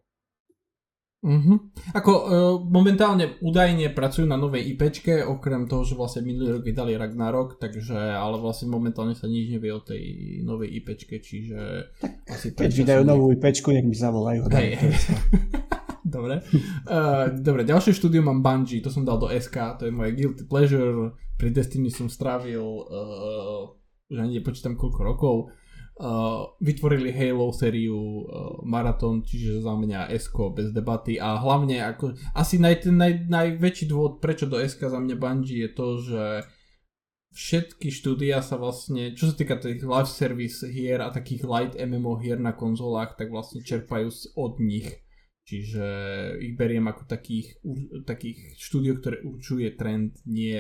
Uh-huh. Ako uh, momentálne údajne pracujú na novej IPčke, okrem toho, že vlastne minulý rok vydali Ragnarok, takže, ale vlastne momentálne sa nič nevie o tej novej IPčke, čiže asi Keď vydajú novú IPčku, nech mi zavolajú. Hej. SK. dobre. Uh, dobre, ďalšie štúdium mám Bungie, to som dal do SK, to je moje guilty pleasure. Pri Destiny som strávil, uh, už ani nepočítam koľko rokov. Uh, vytvorili Halo sériu uh, Marathon, čiže za mňa SK bez debaty a hlavne ako, asi naj, naj, najväčší dôvod, prečo do SK za mňa Bungie je to, že všetky štúdia sa vlastne, čo sa týka tých live service hier a takých light MMO hier na konzolách, tak vlastne čerpajú od nich. Čiže ich beriem ako takých, takých štúdio, ktoré určuje trend, nie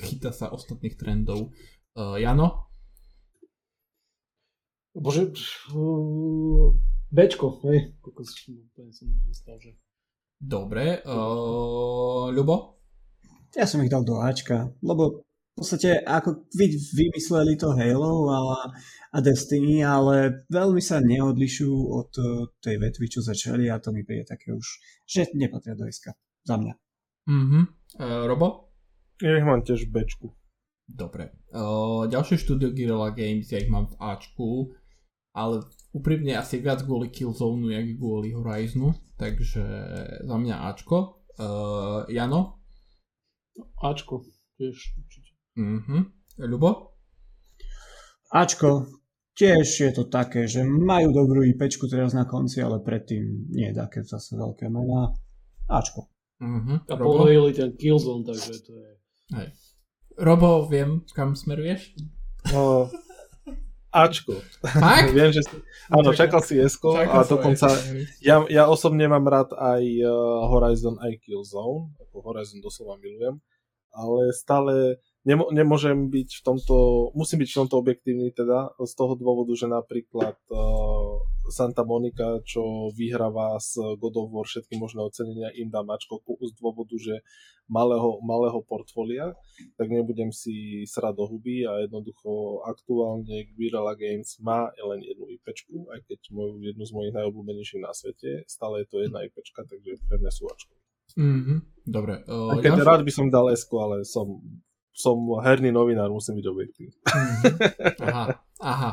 chyta sa ostatných trendov. Uh, Jano? Bože, uh, Bčko, hej. Kokos, úplne som dostal, že... Dobre. Uh, Ľubo? Ja som ich dal do Ačka, lebo v podstate ako vy, vymysleli to Halo a, a Destiny, ale veľmi sa neodlišujú od eh, tej vetvy, čo začali a to mi príde také už, že nepatria do SK. Za mňa. Uh-huh. Uh, Robo? Ja ich mám tiež v Bčku. Dobre. Uh, ďalšie štúdio Guerrilla Games, ja ich mám v Ačku, ale úprimne asi viac kvôli Killzone, jak kvôli Horizonu, takže za mňa Ačko. Uh, Jano? Ačko, tiež určite. Uh-huh. Ľubo? Ačko, tiež je to také, že majú dobrú IPčku teraz na konci, ale predtým nie je také zase veľké mená. Ačko. Uh-huh. A ponovili ten Killzone, takže to je... Hej. Robo, viem, kam smeruješ? No, Ačko. Fakt? Viem, že si... Áno, čakal si Esko a dokonca ja, ja osobne mám rád aj uh, Horizon aj Killzone, ako Horizon doslova milujem, ale stále nemo, nemôžem byť v tomto, musím byť v tomto objektívny teda, z toho dôvodu, že napríklad uh, Santa Monica, čo vyhráva s God of War všetky možné ocenenia, im dá mačko z dôvodu, že malého, malého portfólia, tak nebudem si srať do huby a jednoducho aktuálne Guerrilla Games má len jednu IP, aj keď moju, jednu z mojich najobľúbenejších na svete, stále je to jedna IP, takže pre mňa sú ačko. Mm-hmm. Dobre. Uh, keď ja... rád by som dal s ale som, som herný novinár, musím byť objektívny. Mm-hmm. Aha, aha.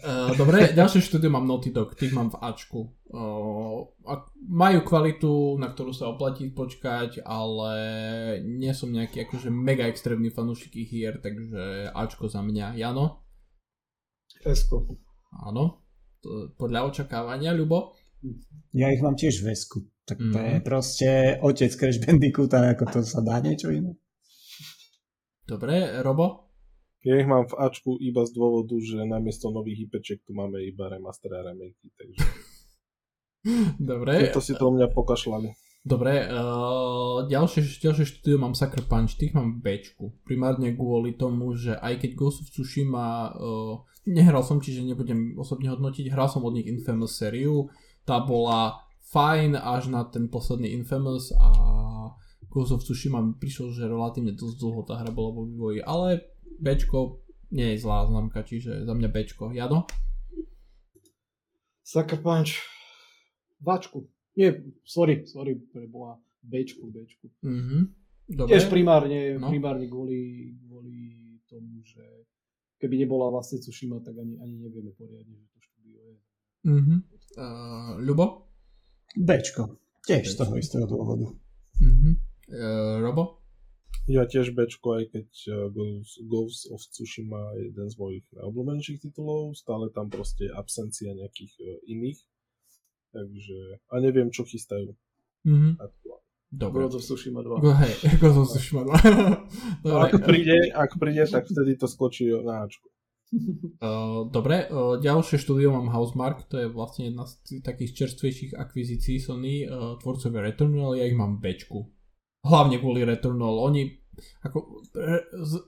Uh, dobre, ďalšie štúdie mám Naughty Dog, tých mám v Ačku. Uh, majú kvalitu, na ktorú sa oplatí počkať, ale nie som nejaký akože mega extrémny fanúšik ich hier, takže Ačko za mňa. Jano? Esko. Áno. Podľa očakávania, Ľubo? Ja ich mám tiež v Esku. Tak to mm. je mhm. proste otec Crash Bandicoota, ako to sa dá niečo iné. Dobre, Robo? Ja ich mám v Ačku iba z dôvodu, že namiesto nových IPček tu máme iba remaster a remakey, takže... Dobre. To si to u mňa pokašľali. Dobre, uh, ďalšie, ďalšie štúdio mám Sucker Punch, tých mám B. Primárne kvôli tomu, že aj keď Ghost of Tsushima uh, nehral som, čiže nebudem osobne hodnotiť, hral som od nich Infamous sériu, tá bola fajn až na ten posledný Infamous a Ghost of Tsushima mi prišlo, že relatívne dosť dlho tá hra bola vo vývoji, ale Bčko nie je zlá známka, čiže za mňa Bčko. Jado? Sucker Punch. Vačku. Nie, sorry, sorry, preboha. Bčku, Bčku. Mm-hmm. Dobre. Tiež primárne, no. primárne kvôli, kvôli tomu, že keby nebola vlastne Tsushima, tak ani, ani nevieme poriadne, že to štúdio je. Mm-hmm. Uh, Ľubo? Bčko. Tiež z toho istého dôvodu. Mm-hmm. Uh, Robo? Ja tiež Bčko, aj keď uh, Ghost, Ghost of Tsushima je jeden z mojich najobľúbenejších titulov, stále tam proste absencia nejakých uh, iných. Takže, a neviem, čo chystajú. Mm-hmm. Dobre. Ghost of Tsushima 2. Go, hej, Ghost of Tsushima 2. Dobre. Ak príde, ak príde, tak vtedy to skočí na Ačku. Uh, dobre, uh, ďalšie štúdio mám Housemark, to je vlastne jedna z takých čerstvejších akvizícií Sony, uh, tvorcovia Returnal, ja ich mám Bčku hlavne kvôli Returnal. Oni ako, re, s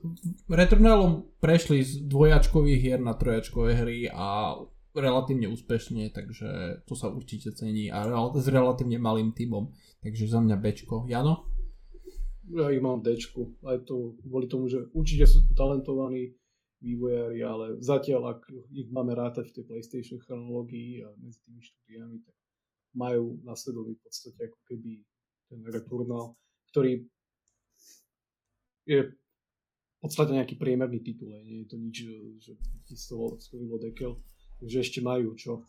Returnalom prešli z dvojačkových hier na trojačkové hry a relatívne úspešne, takže to sa určite cení a rel- s relatívne malým týmom. Takže za mňa Bčko. Jano? Ja ich mám Dčku. Aj to kvôli tomu, že určite sú talentovaní vývojári, ale zatiaľ, ak ich máme rátať v tej PlayStation chronológii a medzi tými štúdiami, tak majú na v podstate ako keby ten Returnal ktorý je v podstate nejaký priemerný titul, nie je to nič, že z toho skovilo dekel, takže ešte majú čo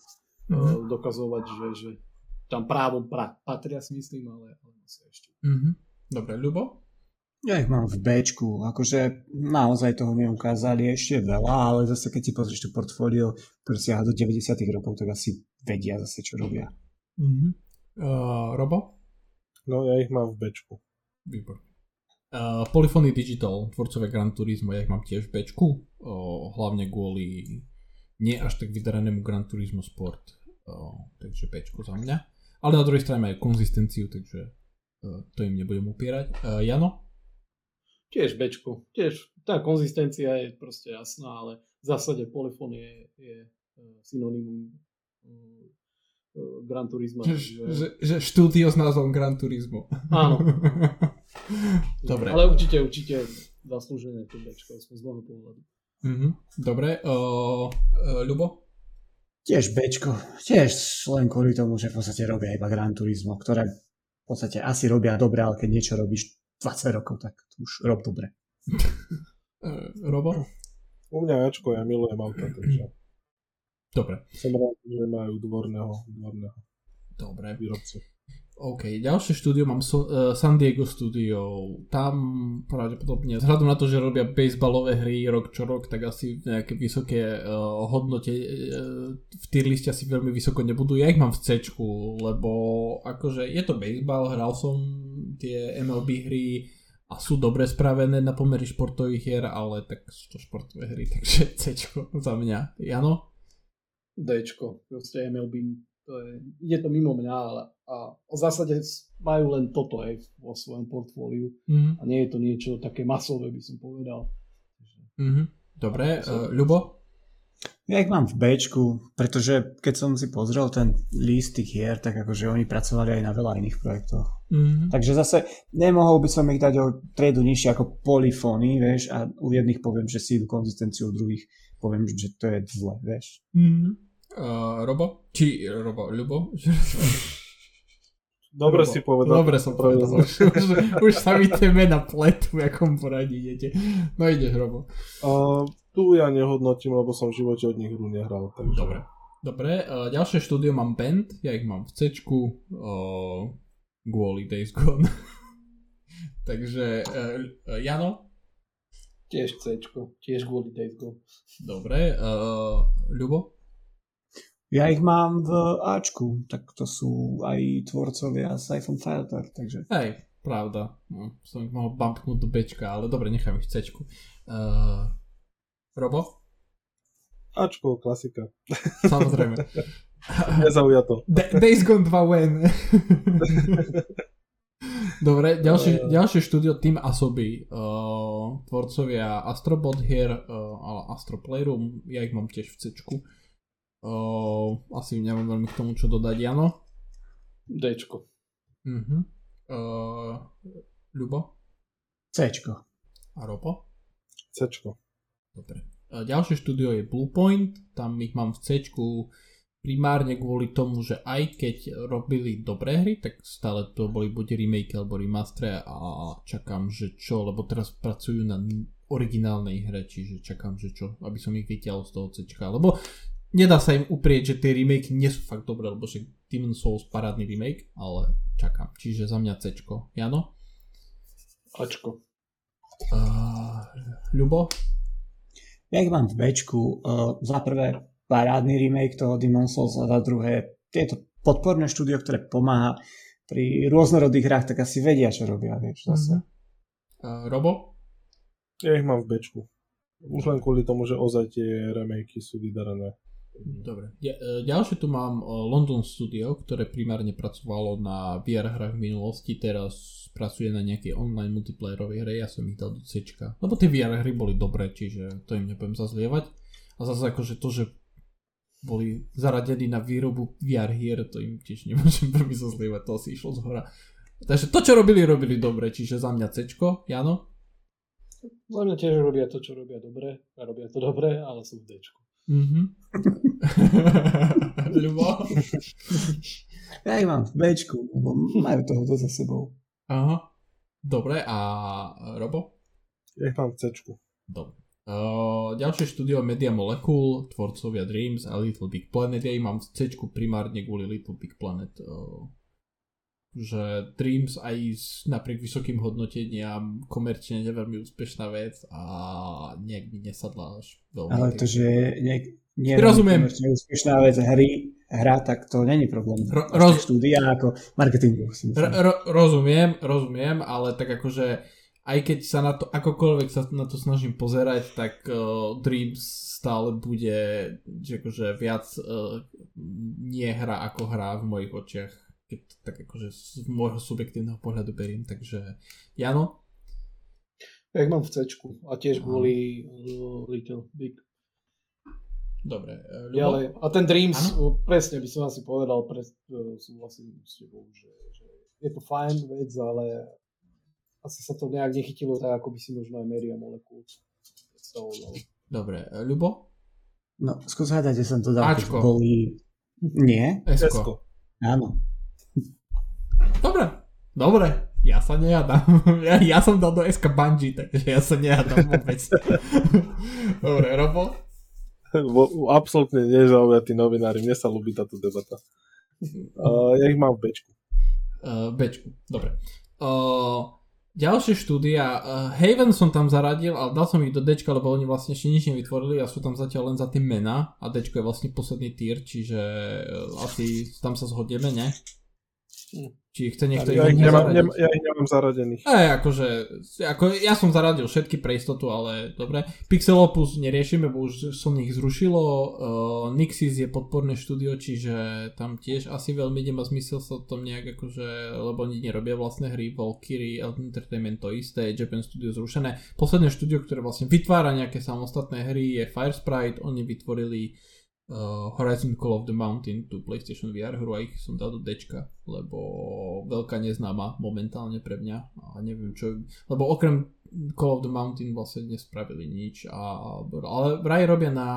mm-hmm. dokazovať, že, že tam právom pra, patria si myslím, ale, ale asi ešte. Mm-hmm. Dobre, Ľubo? Ja ich mám v Bčku, akože naozaj toho neukázali ešte veľa, ale zase keď si pozrieš to portfólio, ktoré siaha do 90 rokov, tak asi vedia zase, čo robia. Mm-hmm. Uh, Robo? No ja ich mám v Bčku. Výborne. Uh, Polyphony Digital, tvorcové Gran Turismo, ja ich mám tiež v Bčku, uh, hlavne kvôli nie až tak vydaranému Gran Turismo Sport, uh, takže Bčku za mňa. Ale na druhej strane majú konzistenciu, takže uh, to im nebudem upierať. Uh, Jano? Tiež Bčku, tiež tá konzistencia je proste jasná, ale v zásade Polyphony je, je synonymum Gran Turismo. Že, že, že štúdio s názvom Gran Turismo. Áno. Dobre. Ale určite, určite zaslúžené to Bčko, z môjho pohľadu. Mm-hmm. Dobre, uh, uh, Ľubo? Tiež Bčko, tiež len kvôli tomu, že v podstate robia iba Gran Turismo, ktoré v podstate asi robia dobre, ale keď niečo robíš 20 rokov, tak už rob dobre. uh, Robo? U mňa Ačko, ja milujem auta, takže... Dobre. Som rád, že majú dvorného, dvorného Dobre. výrobcu. OK, ďalšie štúdio mám so, uh, San Diego Studio. Tam pravdepodobne, vzhľadom na to, že robia baseballové hry rok čo rok, tak asi nejaké vysoké uh, hodnote uh, v tier liste asi veľmi vysoko nebudú. Ja ich mám v C, lebo akože je to baseball, hral som tie MLB hry, a sú dobre spravené na pomery športových hier, ale tak sú to športové hry, takže C za mňa. Jano? Dčko, proste MLB, to je, ide to mimo mňa, ale a v zásade majú len toto aj vo svojom portfóliu Mm-hmm. a nie je to niečo také masové, by som povedal. Mm-hmm. Dobre, uh, Ľubo? Ja ich mám v Bčku, pretože keď som si pozrel ten list tých hier, tak akože oni pracovali aj na veľa iných projektoch. Mm-hmm. Takže zase nemohol by som ich dať o triedu nižšie ako polyfóny, vieš, a u jedných poviem, že si idú konzistenciu, u druhých poviem, že to je zle, vieš. Mm-hmm. Uh, Robo? Či Robo, Ľubo? Dobre Robo. si povedal. Dobre som povedal. Už, už, už sa mi tie mena pletu, v akom poradí idete. No ideš, Robo. Uh, tu ja nehodnotím, lebo som v živote od nich hru nehral. Takže... Dobre. Dobre, uh, ďalšie štúdio mám Band, ja ich mám v C, uh, kvôli Days Gone. Takže, uh, Jano? Tiež C, tiež kvôli Days Gone. Dobre, uh, Ľubo? Ja ich mám v Ačku, tak to sú aj tvorcovia Siphon Filter, takže... Hej, pravda. No, som ich mohol bumpnúť do Bčka, ale dobre, nechám ich v C. Uh, Robo? Ačko, klasika. Samozrejme. Nezaujato. D- Days Gone 2 when. Dobre, ďalšie, ďalšie štúdio Team Asobi, uh, tvorcovia Astrobot hier, uh, ale Astro Playroom, ja ich mám tiež v C. Uh, asi nemám veľmi k tomu čo dodať, Jano. Dčko. Uh-huh. Uh, Ľubo Cčko. a Robo. Cčko. Dobre. Ďalšie štúdio je Bluepoint, tam ich mám v C primárne kvôli tomu, že aj keď robili dobré hry, tak stále to boli buď remake alebo remaster a čakám, že čo, lebo teraz pracujú na originálnej hre, čiže čakám, že čo, aby som ich vytiahol z toho C, lebo nedá sa im uprieť, že tie remake nie sú fakt dobré, lebo však Demon's Souls parádny remake, ale čakám, čiže za mňa C. Jano? Ačko. Uh, Ľubo? Ja ich mám v Bčku. Uh, za prvé parádny remake toho Demon Souls a za druhé tieto podporné štúdio, ktoré pomáha pri rôznorodých hrách, tak asi vedia, čo robia, vieš, zase. Uh, Robo? Ja ich mám v Bčku. Už len kvôli tomu, že ozaj tie remakey sú vydarané. Dobre. Ďalšie tu mám London Studio, ktoré primárne pracovalo na VR hrách v minulosti, teraz pracuje na nejakej online multiplayerovej hre, ja som ich dal do C. Lebo tie VR hry boli dobré, čiže to im nebudem zazlievať. A zase akože to, že boli zaradení na výrobu VR hier, to im tiež nemôžem veľmi zazlievať, to asi išlo z hora. Takže to, čo robili, robili dobre, čiže za mňa C. Jano? Za mňa tiež robia to, čo robia dobre. A robia to dobre, ale sú v Dčku. Mhm. Ľubo? Ja ich mám v Bčku, lebo majú toho to za sebou. Aha. Dobre, a Robo? Ja ich mám v Cčku. Dobre. Uh, ďalšie štúdio Media Molecule, tvorcovia Dreams a Little Big Planet. Ja ich mám v C primárne kvôli Little Big Planet. Uh, že Dreams aj s, napriek vysokým hodnoteniam komerčne neveľmi úspešná vec a nejak mi nesadla až veľmi. Ale to, že nie, nie Rozumiem. je úspešná vec hry, hra, tak to není problém. Ro- Roz... Štúdia ako. R- ro- rozumiem, rozumiem, ale tak akože aj keď sa na to akokoľvek sa na to snažím pozerať, tak uh, Dreams stále bude že akože viac uh, nie hra ako hra v mojich očiach keď to tak akože z môjho subjektívneho pohľadu beriem, takže Jano? Ja ich mám v C a tiež kvôli uh, Little Big. Dobre. Uh, Ja, ale, a ten Dreams, uh, presne by som asi povedal, pre, uh, súhlasím s tebou, že, že je to fajn vec, ale asi sa to nejak nechytilo tak, ako by si možno aj Meria Molecule predstavoval. Dobre. Uh, Ľubo? No, skús hľadať, že som to dal, Ačko. boli... Nie? Esko. Esko. Áno. Dobre. Dobre. Ja sa nejadám. Ja, ja som dal do SK Bungie, takže ja sa nejadám vôbec. Dobre, Robo? Absolútne nezaujatí novinári, mne sa ľúbi táto debata. Uh, ja ich mám v Bčku. Uh, Bčku, dobre. Uh, ďalšie štúdia, uh, Haven som tam zaradil, ale dal som ich do Dčka, lebo oni vlastne ešte nič nevytvorili a sú tam zatiaľ len za tie mená a Dčko je vlastne posledný tier, čiže uh, asi tam sa zhodneme, ne? Či chce niekto Ja ich, nemám, nem, ja ich nemám zaradených. E, akože, ako, ja som zaradil všetky pre istotu, ale dobre. Pixel Opus neriešime, bo už Sony ich zrušilo. Uh, Nixis je podporné štúdio, čiže tam tiež asi veľmi nemá zmysel sa tom nejak akože, lebo oni nerobia vlastné hry. Valkyrie, Elton Entertainment to isté, Japan Studio zrušené. Posledné štúdio, ktoré vlastne vytvára nejaké samostatné hry je Firesprite. Oni vytvorili uh, Horizon Call of the Mountain, tú PlayStation VR hru a ich som dal do Dčka, lebo veľká neznáma momentálne pre mňa a neviem čo, lebo okrem Call of the Mountain vlastne nespravili nič, a, ale vraj robia na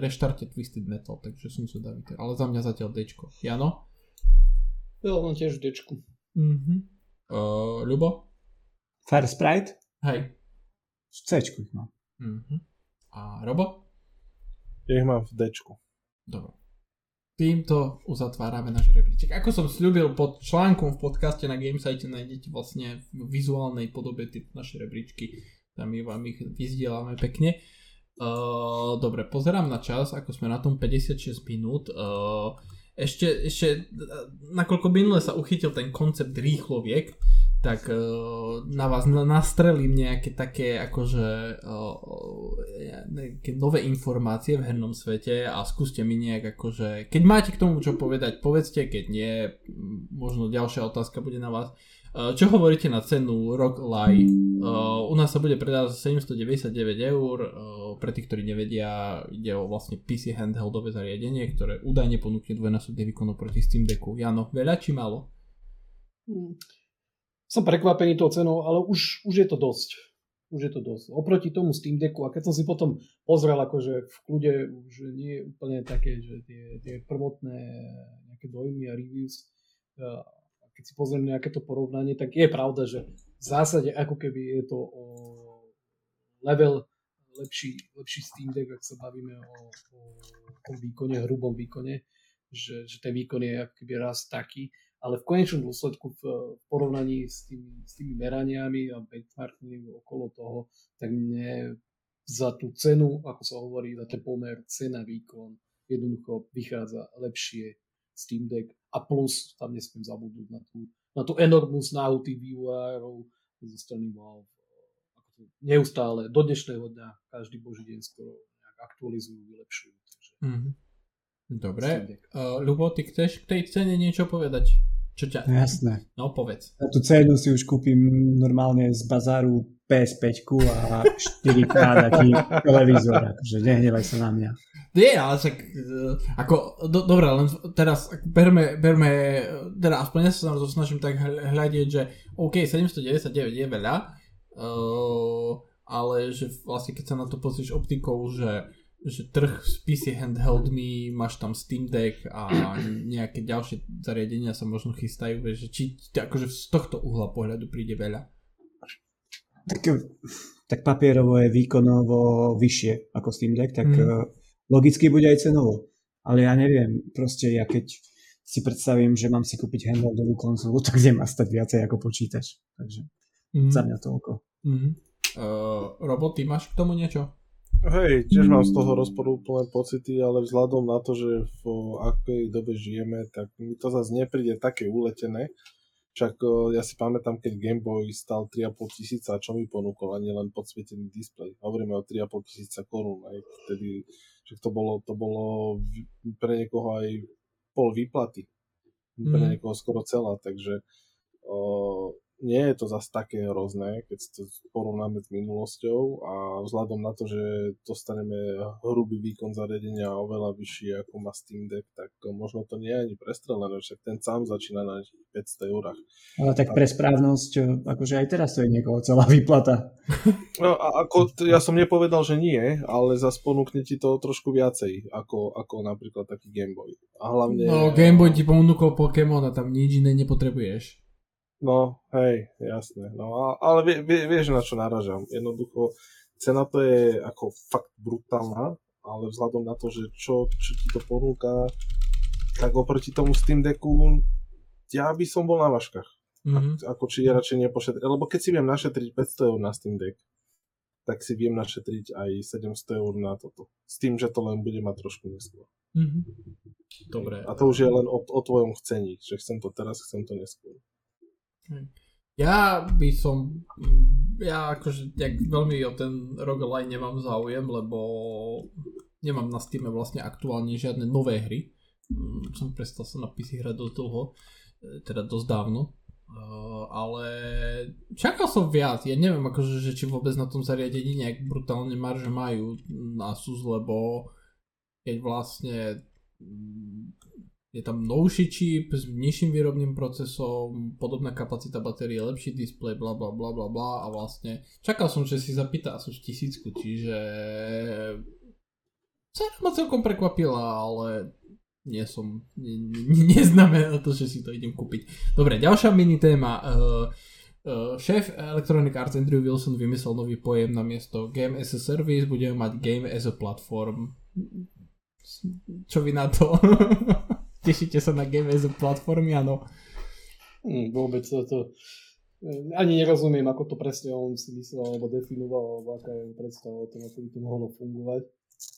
reštarte Twisted Metal, takže som zvedavý, ale za mňa zatiaľ Dčko. Jano? Ja mám tiež dečku. Mhm. Uh, Ľubo? Fire Sprite? Hej. V C ich mám. Mhm. A Robo? Ja ich mám v Dčku. Dobre. Týmto uzatvárame náš rebríček. Ako som slúbil pod článkom v podcaste na Gamesite nájdete vlastne v vizuálnej podobe tie naše rebríčky. Tam my vám ich vyzdielame pekne. Uh, dobre, pozerám na čas, ako sme na tom 56 minút. Uh, ešte, ešte, nakoľko minule sa uchytil ten koncept rýchloviek, tak uh, na vás na- nastrelím nejaké také akože uh, nejaké nové informácie v hernom svete a skúste mi nejak akože, keď máte k tomu čo povedať, povedzte, keď nie, možno ďalšia otázka bude na vás. Uh, čo hovoríte na cenu Rock Lie? Uh, u nás sa bude predávať za 799 eur, uh, pre tých, ktorí nevedia, ide o vlastne PC handheldové zariadenie, ktoré údajne ponúkne dvojnásobný výkon proti Steam Decku. Jano, veľa či málo? Hm. Som prekvapený tou cenou, ale už, už je to dosť. Už je to dosť. Oproti tomu Steam Decku, a keď som si potom pozrel akože v kľude, že nie je úplne také, že tie, tie prvotné nejaké dojmy a reviews, keď si pozriem nejaké to porovnanie, tak je pravda, že v zásade ako keby je to o level lepší, lepší Steam Deck, ak sa bavíme o, o tom výkone, hrubom výkone, že, že ten výkon je ako keby raz taký, ale v konečnom dôsledku v porovnaní s tými, s tými meraniami a benchmarkmi okolo toho, tak mne za tú cenu, ako sa hovorí, za ten pomer cena výkon jednoducho vychádza lepšie Steam Deck a plus tam nesmiem zabudnúť na tú, na tú enormnú snahu tých vývojárov zo strany Valve. To neustále, do dnešného dňa, každý boží deň skoro nejak aktualizujú, vylepšujú. Takže Mhm. Steam Dobre. Uh, Ľubo, ty chceš k tej cene niečo povedať? Čo ťa... No jasné. No povedz. Na tú cenu si už kúpim normálne z bazáru PS5 a 4K taký televízor, akože nehnevaj sa na mňa. Nie, ale však, uh, ako, do, dobré, len teraz berme, berme, teda aspoň ja sa snažím tak hľadiť, že OK, 799 je veľa, uh, ale že vlastne keď sa na to pozrieš optikou, že, že trh s PC handheldmi, máš tam Steam Deck a nejaké ďalšie zariadenia sa možno chystajú, že či akože z tohto uhla pohľadu príde veľa. Tak, tak papierovo je výkonovo vyššie ako Steam Deck, tak Mm. mm. logicky bude aj cenovo. Ale ja neviem, proste ja keď si predstavím, že mám si kúpiť handheldovú konzolu, tak kde má stať viacej ako počítač. Takže Mm. za mňa toľko. Mm. Uh, Robo, ty máš k tomu niečo? Hej, tiež mám z toho rozporúplné pocity, ale vzhľadom na to, že v akej dobe žijeme, tak mi to zase nepríde také uletené. Však ja si pamätám, keď Game Boy stal 3,5 tisíca, čo mi ponúkol, ani len podsvietený displej. Hovoríme o 3,5 tisíca korún, aj vtedy, že to bolo, to bolo pre niekoho aj pol výplaty. Pre Mhm. niekoho skoro celá, takže o, nie je to zase také hrozné, keď si to porovnáme s minulosťou a vzhľadom na to, že dostaneme hrubý výkon zariadenia oveľa vyšší ako má Steam Deck, tak možno to nie je ani prestrelené, však ten sám začína na 500 eurách. Ale tak pre správnosť, akože aj teraz to je niekoho celá výplata. No a ako, ja som nepovedal, že nie, ale zase ponúkne ti to trošku viacej, ako, ako napríklad taký Game Boy. A hlavne... No, Game Boy ti ponúkol Pokémon a tam nič iné nepotrebuješ. No, hej, jasné. No, ale vie, vie, vieš, na čo naražam. Jednoducho, cena to je ako fakt brutálna, ale vzhľadom na to, že čo, čo ti to ponúka, tak oproti tomu Steam Decku, ja by som bol na vaškách. Mhm. Ako či je radšej nepošetriť. Lebo keď si viem našetriť 500 eur na Steam Deck, tak si viem našetriť aj 700 eur na toto. S tým, že to len bude mať trošku neskôr. Mhm. Dobre. A to už je len o, o tvojom chcení, že chcem to teraz, chcem to neskôr. Ja by som, ja akože jak veľmi o ten roguelike nemám záujem, lebo nemám na Steam vlastne aktuálne žiadne nové hry. Mm, Som prestal sa na PC hrať dosť dlho, e, teda dosť dávno. Uh, ale čakal som viac, ja neviem akože, že či vôbec na tom zariadení nejak brutálne marže majú na SUS, lebo keď vlastne mm, je tam novší čip s nižším výrobným procesom, podobná kapacita batérie, lepší displej, bla bla bla bla bla a vlastne čakal som, že si zapýta asi tisícku, čiže sa ma celkom prekvapila, ale nie som, ne, neznamená to, že si to idem kúpiť. Dobre, ďalšia mini téma. Uh, uh, šéf Electronic Arts Andrew Wilson vymyslel nový pojem na miesto Game as a Service, budeme mať Game as a Platform. Čo vy na to? Tešíte sa na Game as a Platform, áno. Hm, vôbec to, to ani nerozumiem, ako to presne on si myslel, alebo definoval, alebo aká je predstava o tom, ako by to mohlo fungovať.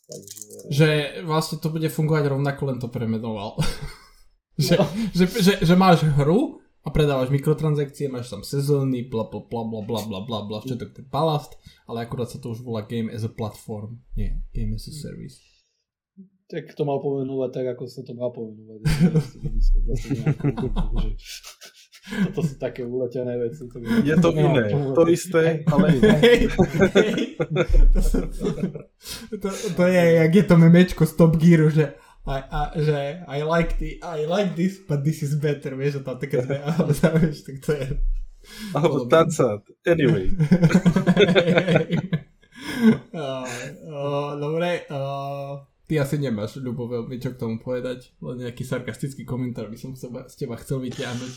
Takže... Že vlastne to bude fungovať rovnako, len to premenoval. že, no. že, že, že máš hru a predávaš mikrotransakcie, máš tam sezóny, bla bla bla bla bla bla bla bla, všetok ten palast, ale akurát sa to už volá Game as a Platform, nie Game as a Service. Tak to mal pomenovať tak, ako sa to má pomenovať. Toto sú také uletené veci. To je to iné, to isté, ale iné. to, to, to je, jak je to memečko z Top Gearu, že I, I, že I like, the, I like this, but this is better, vieš, a tam také dve, ale vieš, tak to je... Alebo that's it. Anyway. uh, uh, dobre, uh, ty asi nemáš, Ľubo, veľmi čo k tomu povedať, len nejaký sarkastický komentár by som seba, z teba chcel vyťahnuť.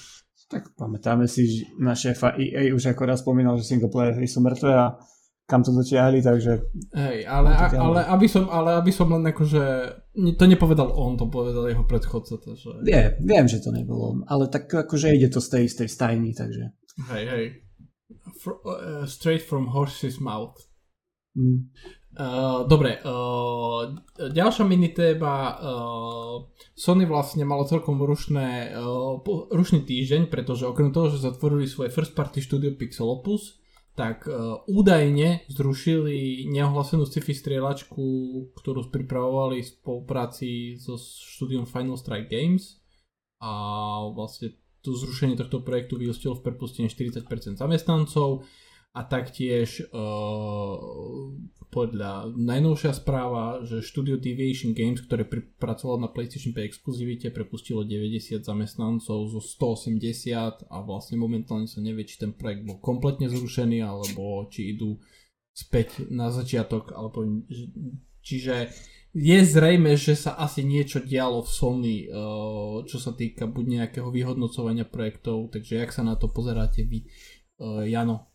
Tak pamätáme si, že na šéfa EA už ako raz spomínal, že single player hry sú mŕtve a kam to dotiahli, takže... Hej, ale, a, ale, aby som, ale aby som len akože... To nepovedal on, to povedal jeho predchodca. Takže... Vie, viem, že to nebolo on, ale tak akože ide to z tej istej stajny, takže... Hej, hej. For, uh, straight from horse's mouth. Mm. Uh, dobre, uh, ďalšia mini téma. Uh, Sony vlastne malo celkom rušné, uh, rušný týždeň, pretože okrem toho, že zatvorili svoje first party studio Pixel Opus, tak uh, údajne zrušili neohlasenú sci-fi strieľačku, ktorú pripravovali v spolupráci so štúdiom Final Strike Games a vlastne to zrušenie tohto projektu vyústilo v prepustenie 40% zamestnancov a taktiež podľa najnovšia správa, že štúdio Deviation Games, ktoré pracovalo na PlayStation 5 exkluzivite, prepustilo 90 zamestnancov zo 180 a vlastne momentálne sa nevie, či ten projekt bol kompletne zrušený, alebo či idú späť na začiatok, alebo čiže je zrejme, že sa asi niečo dialo v Sony, eh, čo sa týka buď nejakého vyhodnocovania projektov, takže jak sa na to pozeráte vy, eh, Jano?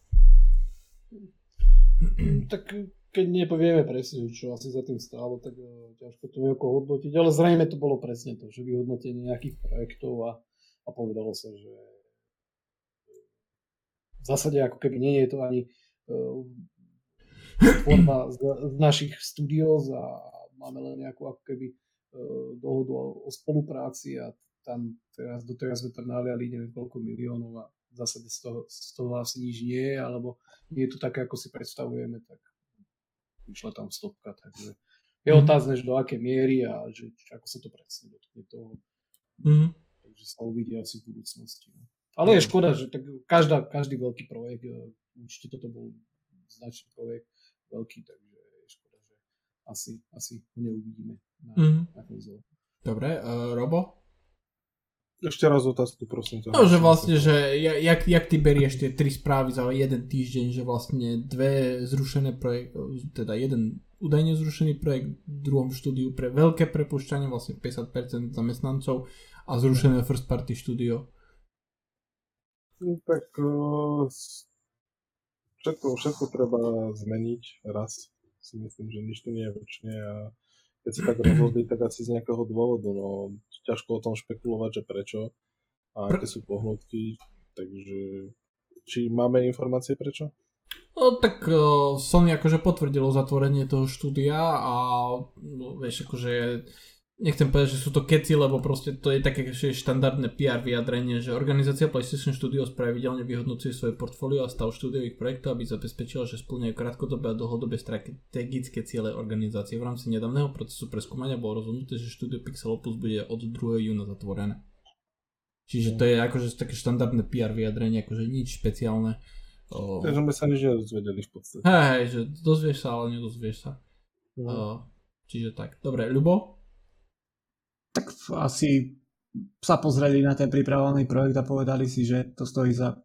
tak keď nepovieme presne, čo asi za tým stálo, tak uh, ťažko to nejako hodnotiť, ale zrejme to bolo presne to, že vyhodnotenie nejakých projektov a, a povedalo sa, že v zásade ako keby nie je to ani uh, forma z, z našich studios a máme len nejakú ako keby uh, dohodu o, o spolupráci a tam teraz, doteraz sme tam naliali neviem koľko miliónov a v zásade z toho, z toho asi nič nie je, alebo nie je to také, ako si predstavujeme, tak išla tam stopka, takže je mm-hmm. otázne, že do aké miery a že, ako sa to presne dotkne toho. Mm-hmm. Takže sa uvidí asi v budúcnosti. No. Ale je škoda, že tak každá, každý veľký projekt, e, určite toto bol značný projekt, veľký, takže je škoda, že asi, asi ho neuvidíme na, mm-hmm. na konzole. Dobre, uh, Robo? Ešte raz otázku, prosím. No, že vlastne, že jak, jak ty berieš tie tri správy za jeden týždeň, že vlastne dve zrušené projekty, teda jeden údajne zrušený projekt v druhom štúdiu pre veľké prepušťanie, vlastne 50% zamestnancov a zrušené first party štúdio. No, tak uh, všetko, všetko treba zmeniť raz. Si myslím, že nič tu nie je väčšie a keď sa tak rozhodli, tak asi z nejakého dôvodu. No, ťažko o tom špekulovať, že prečo a aké sú pohnutky. Takže či máme informácie prečo? No tak uh, Sony akože potvrdilo zatvorenie toho štúdia a no, vieš akože nechcem povedať, že sú to keci, lebo proste to je také štandardné PR vyjadrenie, že organizácia PlayStation Studios pravidelne vyhodnocuje svoje portfólio a stav štúdiových projektov, aby zabezpečila, že splňajú krátkodobé a dlhodobé strategické ciele organizácie. V rámci nedávneho procesu preskúmania bolo rozhodnuté, že štúdio Pixel Opus bude od 2. júna zatvorené. Čiže to je akože také štandardné PR vyjadrenie, akože nič špeciálne. O... Takže sme sa nič nedozvedeli v podstate. Hej, že dozvieš sa, ale nedozvieš sa. No. O, čiže tak. Dobre, Ľubo? Tak asi sa pozreli na ten pripravovaný projekt a povedali si, že to stojí za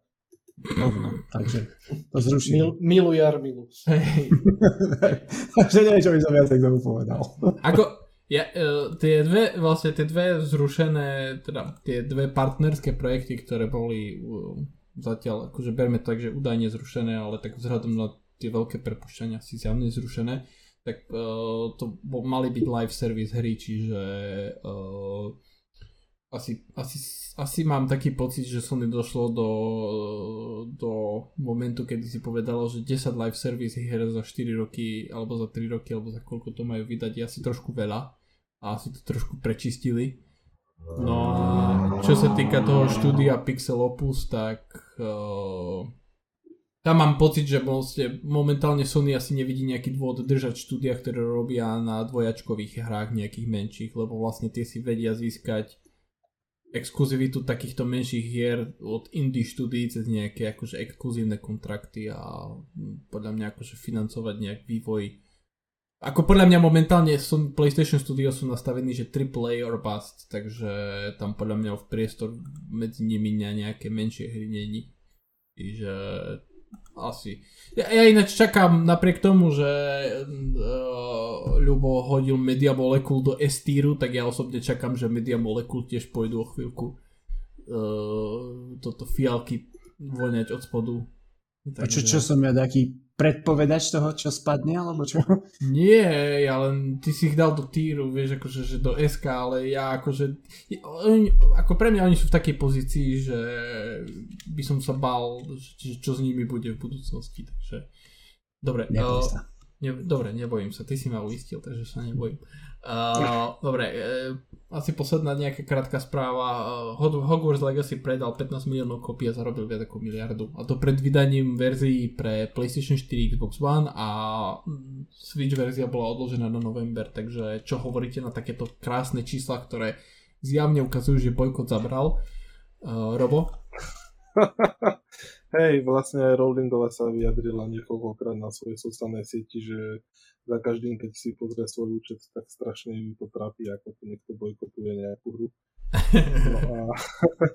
hovno. Takže to zrušili. Mil, milu Jarmilu. Hej. Takže neviem, čo by som viac k tomu povedal. Ako, ja, uh, tie dve, vlastne tie dve zrušené, teda tie dve partnerské projekty, ktoré boli uh, zatiaľ, akože berme tak, že údajne zrušené, ale tak vzhľadom na tie veľké prepušťania si zjavne zrušené, tak uh, to mali byť live service hry, čiže uh, asi, asi, asi mám taký pocit, že Sony došlo do, do momentu, kedy si povedalo, že 10 live service hier za 4 roky, alebo za 3 roky, alebo za koľko to majú vydať, je asi trošku veľa a asi to trošku prečistili. No a čo sa týka toho štúdia Pixel Opus, tak uh, tam mám pocit, že vlastne momentálne Sony asi nevidí nejaký dôvod držať štúdia, ktoré robia na dvojačkových hrách nejakých menších, lebo vlastne tie si vedia získať exkluzivitu takýchto menších hier od indie štúdií cez nejaké akože exkluzívne kontrakty a podľa mňa akože financovať nejak vývoj ako podľa mňa momentálne sú, PlayStation Studios sú nastavení, že AAA or bust, takže tam podľa mňa v priestor medzi nimi na nejaké menšie hry není. Čiže asi. Ja, ja ináč čakám, napriek tomu, že uh, Ľubo hodil Media Molecule do S tak ja osobne čakám, že Media Molecule tiež pôjdu o chvíľku uh, toto fialky voňať od spodu. A čo, čo som ja taký predpovedať toho, čo spadne, alebo čo? Nie, ja len ty si ich dal do týru, vieš, akože že do SK, ale ja akože, oni, ako pre mňa oni sú v takej pozícii, že by som sa bál, že, čo s nimi bude v budúcnosti, takže dobre. Uh, ne, dobre, nebojím sa, ty si ma uistil, takže sa nebojím. Uh, dobre, uh, asi posledná nejaká krátka správa. Uh, Hogwarts Legacy predal 15 miliónov kopí a zarobil viac ako miliardu. A to pred vydaním verzií pre PlayStation 4, Xbox One a mm, Switch verzia bola odložená na november, takže čo hovoríte na takéto krásne čísla, ktoré zjavne ukazujú, že bojkot zabral. Uh, Robo? Hej, vlastne Rowlingová sa vyjadrila niekoľkokrát na svojej sociálnej sieti, že za každým, keď si pozrie svoj účet, tak strašne ju to trápi, ako tu niekto bojkotuje nejakú hru. No a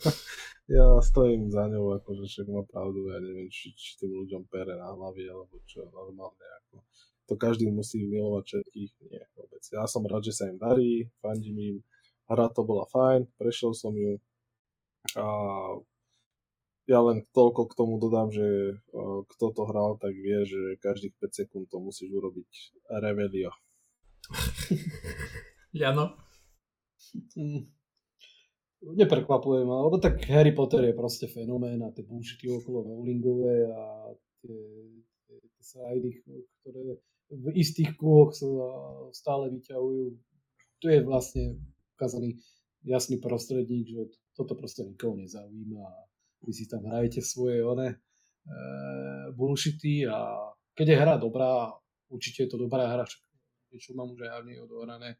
ja stojím za ňou, akože však má pravdu, ja neviem, či, či tým ľuďom pere na hlavy, alebo čo, normálne ako to každý musí milovať všetkých, nie vôbec. Ja som rád, že sa im darí, fandím im, hra to bola fajn, prešiel som ju a ja len toľko k tomu dodám, že uh, kto to hral, tak vie, že každých 5 sekúnd to musíš urobiť revelio. Jano? Mm. Neprekvapuje ma, lebo tak Harry Potter je proste fenomén a tie bullshity okolo Rowlingové a tie, tie, tie srajdy, ktoré v istých kruhoch sa stále vyťahujú. Tu je vlastne ukázaný jasný prostredník, že toto proste nikoho nezaujíma a vy si tam hrajete svoje one e, bullshity a keď je hra dobrá, určite je to dobrá hra, však niečo mám už aj odohrané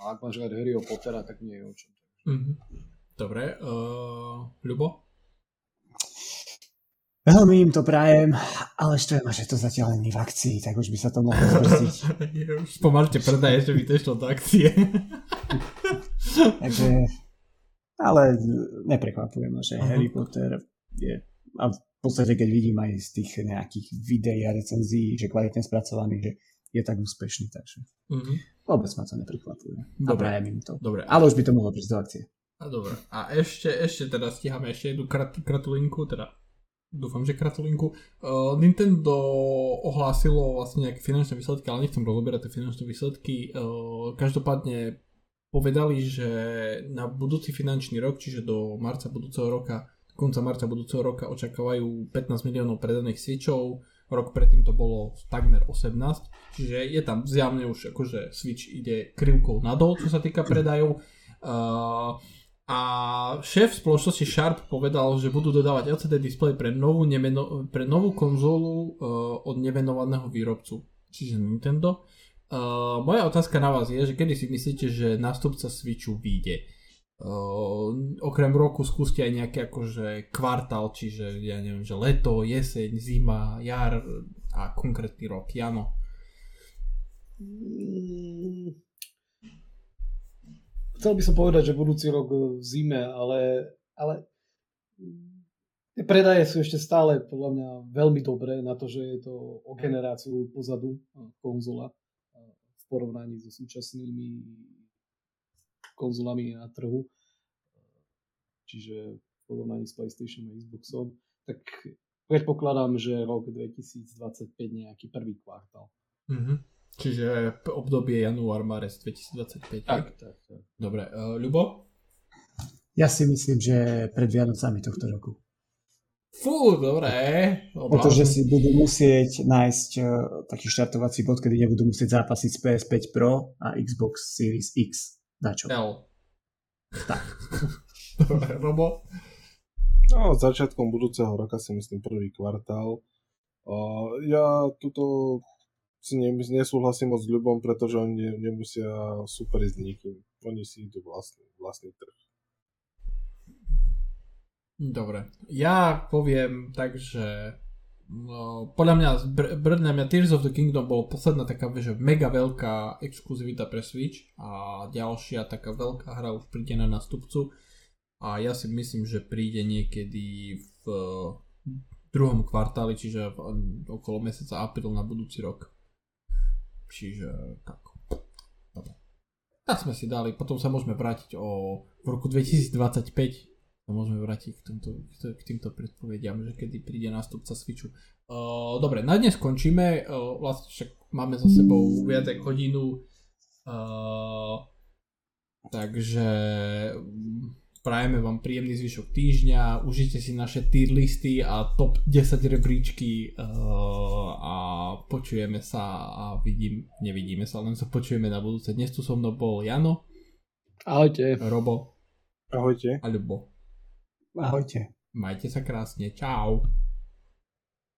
a ak máš hrať Harryho Pottera, tak nie je o čom. Mm-hmm. Dobre, uh, Ľubo? Veľmi im to prajem, ale štve ma, že to zatiaľ není v akcii, tak už by sa to mohlo zbrziť. už pomalte predaje, že by to išlo do akcie. Takže ale neprekvapuje ma, že Aha. Harry Potter je, a v podstate keď vidím aj z tých nejakých videí a recenzií, že kvalitne spracovaný, že je tak úspešný, takže uh-huh. vôbec ma to neprekvapuje. Dobre. A to. Dobre. Ale už by to mohlo prísť do akcie. A dobre. A ešte, ešte teda stíhame ešte jednu krat, kratulinku, teda dúfam, že kratulinku. Uh, Nintendo ohlásilo vlastne nejaké finančné výsledky, ale nechcem rozoberať tie finančné výsledky. Uh, každopádne povedali, že na budúci finančný rok, čiže do marca budúceho roka, konca marca budúceho roka očakávajú 15 miliónov predaných switchov, rok predtým to bolo takmer 18, čiže je tam zjavne už akože Switch ide krivkou nadol, čo sa týka predajov. Uh, a šéf spoločnosti Sharp povedal, že budú dodávať LCD display pre novú, nemeno, pre novú konzolu uh, od nevenovaného výrobcu, čiže Nintendo. Uh, moja otázka na vás je, že kedy si myslíte, že nástupca Switchu vyjde? Uh, okrem roku skúste aj nejaký akože kvartál, čiže ja neviem, že leto, jeseň, zima, jar a konkrétny rok. Jano. Mm, chcel by som povedať, že budúci rok v zime, ale, ale tie predaje sú ešte stále podľa mňa veľmi dobré na to, že je to o generáciu pozadu konzola porovnaní so súčasnými konzolami na trhu. Čiže v porovnaní s PlayStation a Xboxom. Tak predpokladám, že rok 2025 nejaký prvý kvartál. Mm-hmm. Čiže obdobie január, marec 2025. Tak, tak, tak. Dobre, uh, Ľubo? Ja si myslím, že pred Vianocami tohto roku. Fú, dobré. Pretože si budú musieť nájsť uh, taký štartovací bod, kedy nebudú musieť zápasiť s PS5 Pro a Xbox Series X. Na čo? L. Tak. Dobre, Robo? No, začiatkom budúceho roka si myslím prvý kvartál. Uh, ja tuto si ne, nesúhlasím moc s ľubom, pretože oni ne, nemusia superiť s nikým. Oni si idú vlastný, vlastný trh. Dobre. Ja poviem tak, že no, podľa mňa, brdňa mňa Tears of the Kingdom bol posledná taká že mega veľká exkluzivita pre Switch a ďalšia taká veľká hra už príde na nástupcu a ja si myslím, že príde niekedy v druhom kvartáli, čiže v, okolo mesiaca apríl na budúci rok. Čiže tak. Dobre. Tak sme si dali, potom sa môžeme vrátiť o v roku 2025 sa môžeme vrátiť k, tomto, k týmto predpovediam, že kedy príde nástupca Switchu. Uh, dobre, na dnes skončíme, uh, vlastne však máme za sebou viac ako hodinu, uh, takže Prajeme vám príjemný zvyšok týždňa, užite si naše tier listy a top 10 rebríčky uh, a počujeme sa a vidím, nevidíme sa, len sa počujeme na budúce. Dnes tu so mnou bol Jano. Ahojte. Robo. Ahojte. A Ľubo. Ahojte. Majte sa krásne. Čau.